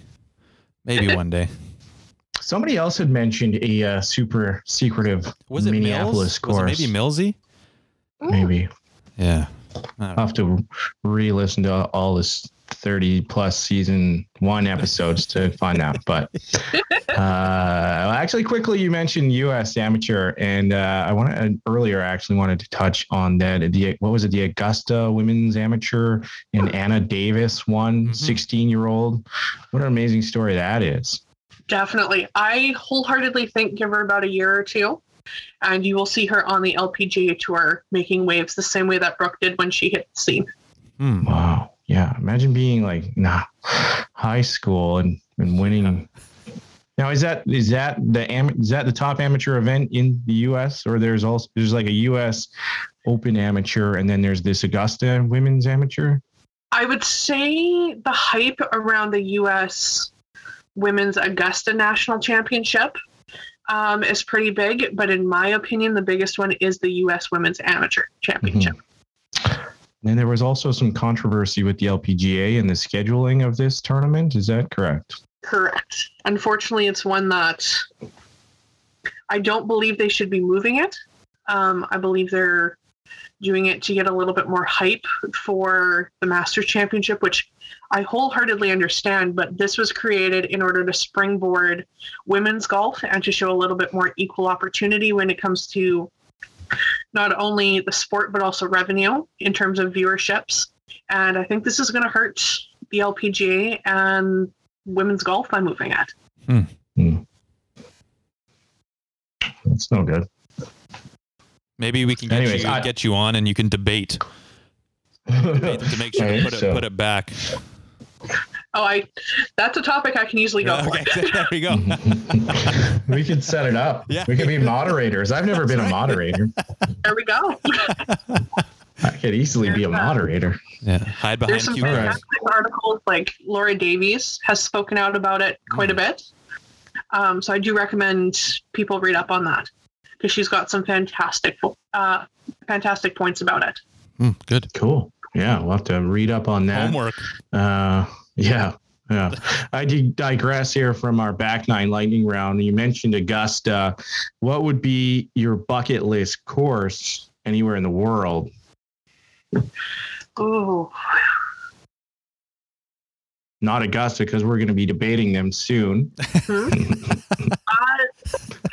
maybe one day. Somebody else had mentioned a uh, super secretive Was it Minneapolis Mills? course. Was it maybe Millsy? Maybe Yeah. I don't know. I'll have to re-listen to all this 30 plus season one episodes to find out. But uh, actually, quickly, you mentioned U.S. amateur, and uh, I wanted earlier. I actually wanted to touch on that. The what was it? The Augusta Women's Amateur and Anna Davis won, Mhm. 16 year old. What an amazing story that is. Definitely. I wholeheartedly think give her about a year or two, and you will see her on the LPGA tour making waves the same way that Brooke did when she hit the scene. Hmm. Wow. Yeah. Imagine being like, nah, high school and, and winning. Now, is that is that the am- is that the top amateur event in the U.S. or there's also there's like a U.S. Open amateur and then there's this Augusta Women's Amateur? I would say the hype around the U.S. Women's Augusta National Championship um, is pretty big, but in my opinion, the biggest one is the U.S. Women's Amateur Championship. And there was also some controversy with the LPGA and the scheduling of this tournament. Is that correct? Correct. Unfortunately, it's one that I don't believe they should be moving it. Um, I believe they're doing it to get a little bit more hype for the Masters Championship, which I wholeheartedly understand. But this was created in order to springboard women's golf and to show a little bit more equal opportunity when it comes to not only the sport but also revenue in terms of viewerships. And I think this is going to hurt the LPGA and women's golf by moving it. Hmm. Hmm. That's no good. Maybe we can get Anyways, you I- get you on and you can debate, debate to make sure I to put it so. put it back. Oh, I that's a topic I can easily go for. There we go. we could set it up. Yeah. We could be moderators. I've never been a That's right. moderator. There we go. I could easily be a There's, uh, moderator. Yeah, hide behind There's some cucumbers. Alright. fantastic articles like Laura Davies has spoken out about it quite a bit. Um, so I do recommend people read up on that because she's got some fantastic, uh, fantastic points about it. Hmm, good Cool. Yeah, we'll have to read up on that. homework. Uh, yeah, yeah. I digress here from our back nine lightning round. You mentioned Augusta. What would be your bucket list course anywhere in the world? Ooh, Not Augusta, because we're going to be debating them soon. uh,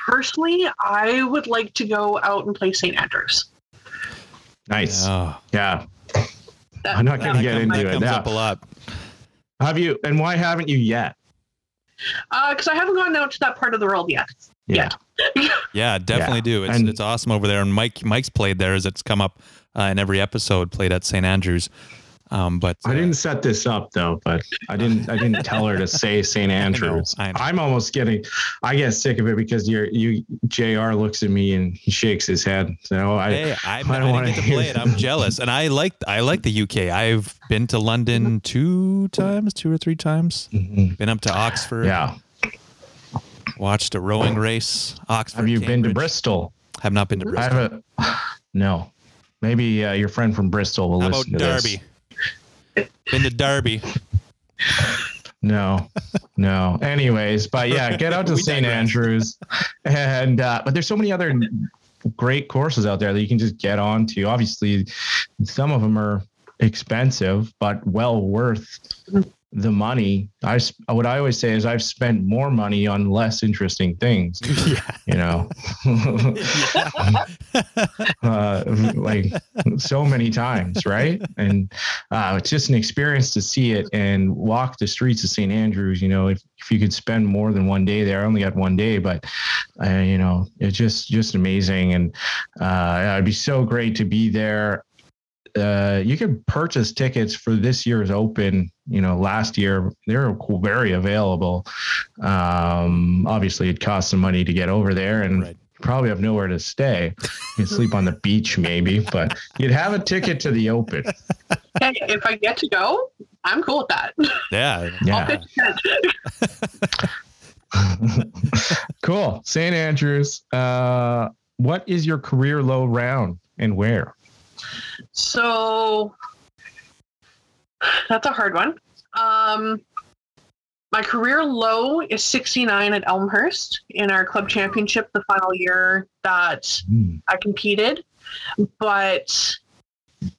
personally, I would like to go out and play St. Andrews. Nice. Oh, Yeah. That- I'm not going to get into it comes now. up a lot. Have you? And why haven't you yet? because Uh, I haven't gone out to that part of the world yet. Yeah. Yeah, definitely Yeah. do. It's And- it's awesome over there. And Mike Mike's played there as it's come up uh, in every episode. Played at St Andrews. Um, but I uh, didn't set this up though, but I didn't. I didn't tell her to say St. Andrews. I. I'm almost getting. I get sick of it because you're you. Jr. looks at me and he shakes his head. So I. Hey, I, I, I don't wanna hear play it. I'm jealous, and I like I like the UK. I've been to London two times, two or three times. Mhm. Been up to Oxford. Yeah. Watched a rowing race. Oxford. Have you been to Bristol? Have not been to I Bristol. have a. No. Maybe uh, your friend from Bristol will How about listen to this. Been to Derby. No, no. Anyways, but yeah, get out to St. Andrews, and uh, but there's so many other great courses out there that you can just get on to. Obviously, some of them are expensive, but well worth the money. i what I always say is I've spent more money on less interesting things. yeah. You know, uh, like so many times, right? And uh, it's just an experience to see it and walk the streets of St. Andrews. You know, if, if you could spend more than one day there, I only got one day, but uh, you know, it's just just amazing, and uh, it'd be so great to be there. Uh, you can purchase tickets for this year's Open. You know, last year they're very available. Um, obviously, it costs some money to get over there, and Right. you probably have nowhere to stay. You can sleep on the beach, maybe, but you'd have a ticket to the Open. Hey, if I get to go, I'm cool with that. Yeah. Yeah, cool. St. Andrews. Uh, what is your career low round and where? So that's a hard one. Um, my career low is 69 at Elmhurst in our club championship, the final year that I competed. But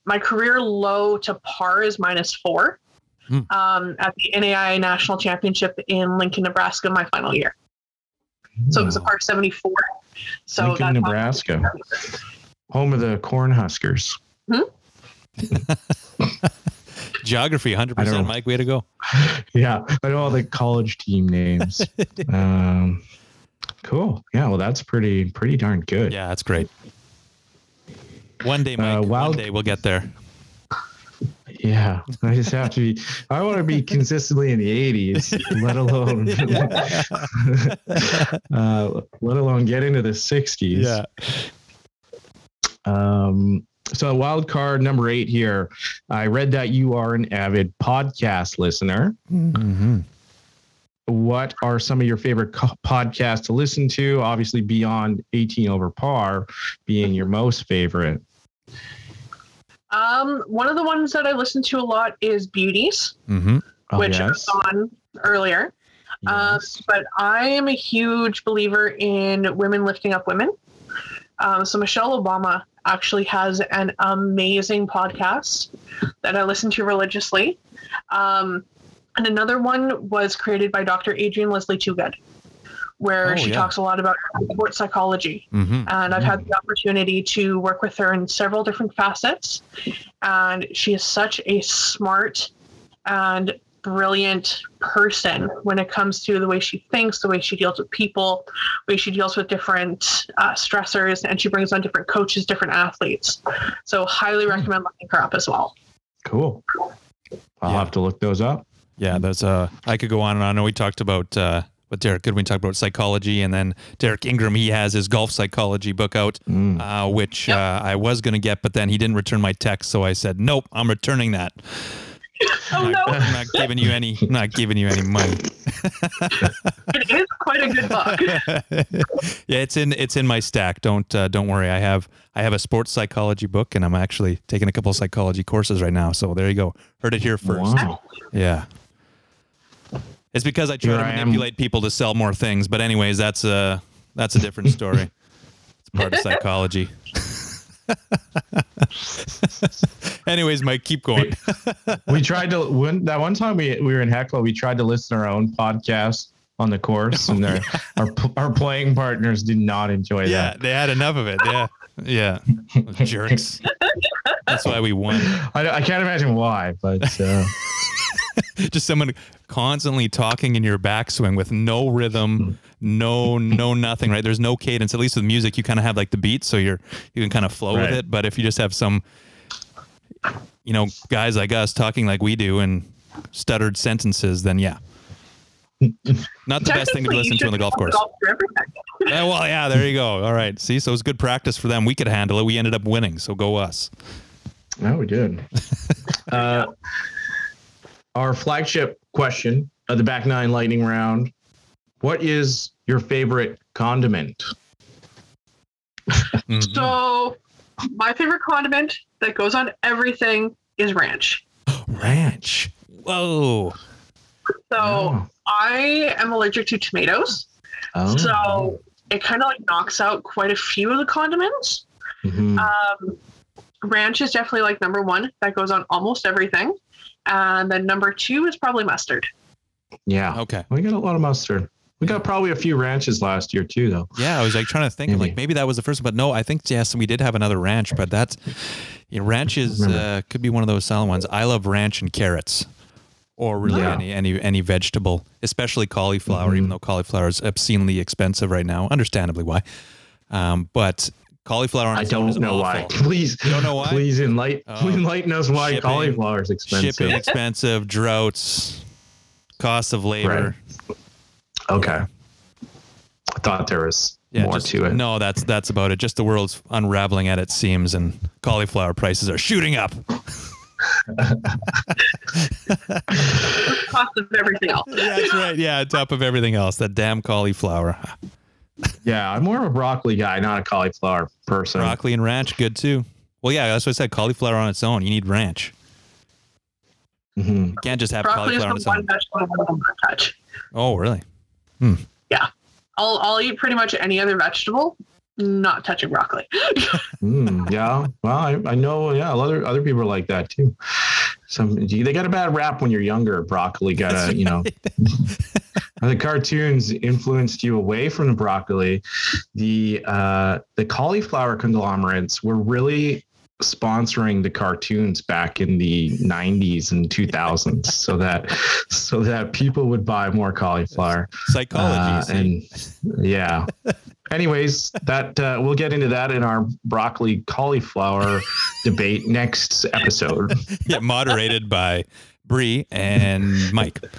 my career low to par is minus four Hmm. um, at the NAI National Championship in Lincoln, Nebraska, my final year. So it was a par 74. So Lincoln, that's Nebraska. Home of the Cornhuskers. Geography, 100%. I don't. Mike, way to go. Yeah, I know all the college team names. um, cool. Yeah, well, that's pretty pretty darn good. Yeah, that's great. One day, Mike. Uh, wild- One day we'll get there. Yeah, I just have to be. I want to be consistently in the 80s, let alone, uh, let alone get into the 60s. Um, so wild card number eight here. I read that you are an avid podcast listener. Mm-hmm. What are some of your favorite co- podcasts to listen to? Obviously, beyond 18 over par being your most favorite. Um, one of the ones that I listen to a lot is Beauties, Mm-hmm. Oh, which I yes. was on earlier. Um, Yes. but I am a huge believer in women lifting up women. Um, so Michelle Obama actually has an amazing podcast that I listen to religiously. Um, and another one was created by Dr. Adrienne Leslie-Toogood, where Oh, she yeah. talks a lot about sports psychology Mm-hmm. and I've had the opportunity to work with her in several different facets. And she is such a smart and brilliant person when it comes to the way she thinks, the way she deals with people, the way she deals with different uh, stressors, and she brings on different coaches, different athletes. So, highly recommend looking her up as well. Cool. I'll Yeah. have to look those up. Yeah, that's uh I could go on and on. I know we talked about uh with Derek Goodwin talked about psychology and then Derek Ingram he has his golf psychology book out Mm. uh which Yep. uh, I was going to get but then he didn't return my text so I said nope I'm returning that. Oh, I'm, no. not, I'm not giving you any not giving you any money. It is quite a good book. yeah, it's in it's in my stack. Don't uh, don't worry. I have I have a sports psychology book and I'm actually taking a couple of psychology courses right now. So there you go. Heard it here first. Wow. Yeah. It's because I try Here to manipulate people to sell more things, but anyways, that's a that's a different story. it's part of psychology. anyways, Mike, keep going. we tried to when that one time we we were in Hecla, we tried to listen to our own podcast on the course, and our our, our playing partners did not enjoy yeah, that. Yeah, they had enough of it. Yeah, yeah, jerks. That's why we won. I, I can't imagine why, but uh, Just someone constantly talking in your backswing with no rhythm, no no nothing. Right? There's no cadence. At least with music, you kind of have like the beat, so you're you can kind of flow with it. But if you just have some, you know, guys like us talking like we do and stuttered sentences, then yeah. Not the best thing to Technically, you listen to on the golf course. golf. Yeah, well, yeah, there you go. All right. See, so it was good practice for them. We could handle it. We ended up winning. So go us. no, we did. Uh, our flagship question of the back nine lightning round: What is your favorite condiment? Mhm. So, my favorite condiment that goes on everything is ranch. ranch. Whoa. So, Oh. I am allergic to tomatoes. Oh. So, it kind of like knocks out quite a few of the condiments. Mhm. Um, ranch is definitely like number one. That goes on almost everything. And then number two is probably mustard. yeah, Okay. we got a lot of mustard. We got probably a few ranches last year too, though. Yeah, I was like trying to think Maybe. like maybe that was the first, one, but no, I think yes, and we did have another ranch, but that's you know, ranch is uh, could be one of those solid ones. I love ranch and carrots, or really Yeah. any any any vegetable, especially cauliflower. Mhm. Even though cauliflower is obscenely expensive right now, understandably why. Um, but Cauliflower on I its don't know why. Please, You don't know why? Please enlighten, Oh. enlighten us why Shipping- cauliflower is expensive. Shipping expensive, droughts, cost of labor. Okay. I thought there was more just- to it. No, that's that's about it. Just the world's unraveling at its seams, and cauliflower prices are shooting up. Cost of everything else. That's right. Yeah, on top of everything else, that damn cauliflower, Yeah, I'm more of a broccoli guy, not a cauliflower person. broccoli and ranch, good too. Well, yeah, that's what I said. Cauliflower on its own, you need ranch. Mm-hmm. You can't just have Broccoli is cauliflower on its one own. vegetable I will not touch. Oh, really? I'll I'll eat pretty much any other vegetable, not touching broccoli. Mm, yeah. Well, I, I know. Yeah, other other people are like that too. Some they got a bad rap when you're younger. Broccoli got a you know. the cartoons influenced you away from the broccoli. The uh, the cauliflower conglomerates were really sponsoring the cartoons back in the 90s and 2000s so that so that people would buy more cauliflower Psychology. uh, and yeah. Anyways, that uh, we'll get into that in our broccoli cauliflower debate next episode. yeah, moderated by Bree and Mike.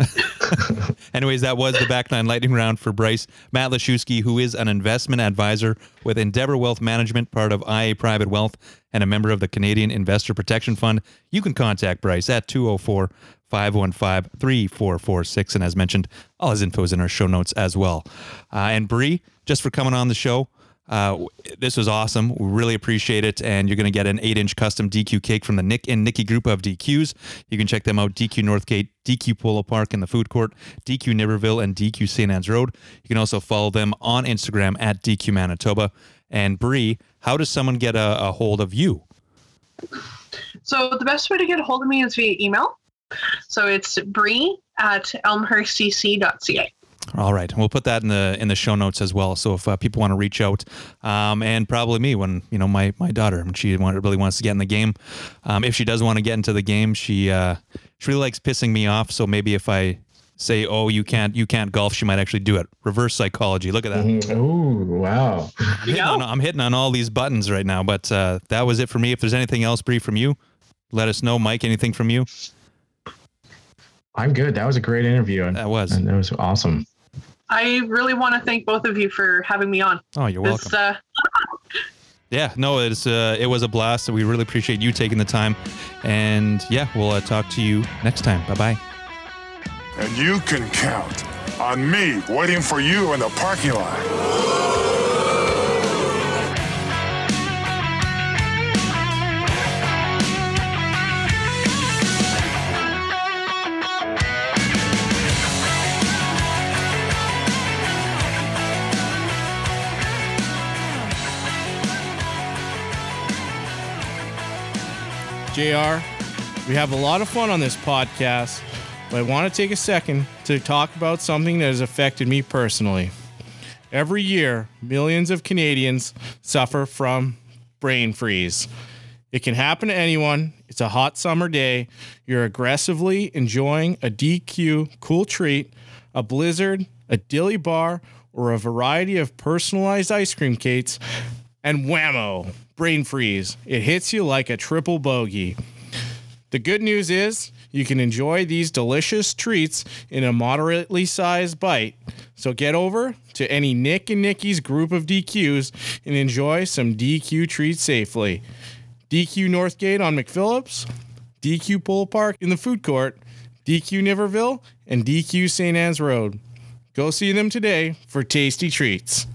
Anyways, that was the back nine lightning round for Bryce Matt Lashewski, who is an investment advisor with Endeavor Wealth Management, part of IA Private Wealth, and a member of the Canadian Investor Protection Fund. You can contact Bryce at 204 515 3446. And as mentioned, all his info is in our show notes as well. Uh, and Bree, just for coming on the show, uh, this was awesome. We really appreciate it. And you're going to get an eight inch custom DQ cake from the Nick and Nikki group of DQs. You can check them out DQ Northgate, DQ Polo Park in the food court, DQ Niverville, and DQ St. Anne's Road. You can also follow them on Instagram at DQ Manitoba. And Bree, how does someone get a, a hold of you? So the best way to get a hold of me is via email. So it's Bree at elmhurstcc.ca. All right, we'll put that in the in the show notes as well. So if uh, people want to reach out, um, and probably me when you know my my daughter when she want, really wants to get in the game, um, if she does want to get into the game, she uh, she really likes pissing me off. So maybe if I say, "Oh, you can't you can't golf," she might actually do it. Reverse psychology. Look at that. Oh wow! I'm, hitting on, I'm hitting on all these buttons right now. But uh, that was it for me. If there's anything else, Bree, from you, let us know. Mike, anything from you? I'm good. That was a great interview, and, That was. and that was awesome. I really want to thank both of you for having me on. Oh, you're welcome. This, uh, Yeah, no, it's uh, it was a blast. We really appreciate you taking the time, and yeah, we'll uh, talk to you next time. Bye bye. And you can count on me waiting for you in the parking lot. JR, we have a lot of fun on this podcast, but I want to take a second to talk about something that has affected me personally. Every year, millions of Canadians suffer from brain freeze. It can happen to anyone. It's a hot summer day. You're aggressively enjoying a DQ cool treat, a blizzard, a dilly bar, or a variety of personalized ice cream cakes, and whammo, brain freeze. It hits you like a triple bogey. The good news is you can enjoy these delicious treats in a moderately sized bite. So get over to any Nick and Nikki's group of DQs and enjoy some DQ treats safely. DQ Northgate on McPhillips, DQ Polo Park in the food court, DQ Niverville, and DQ St. Anne's Road. Go see them today for tasty treats.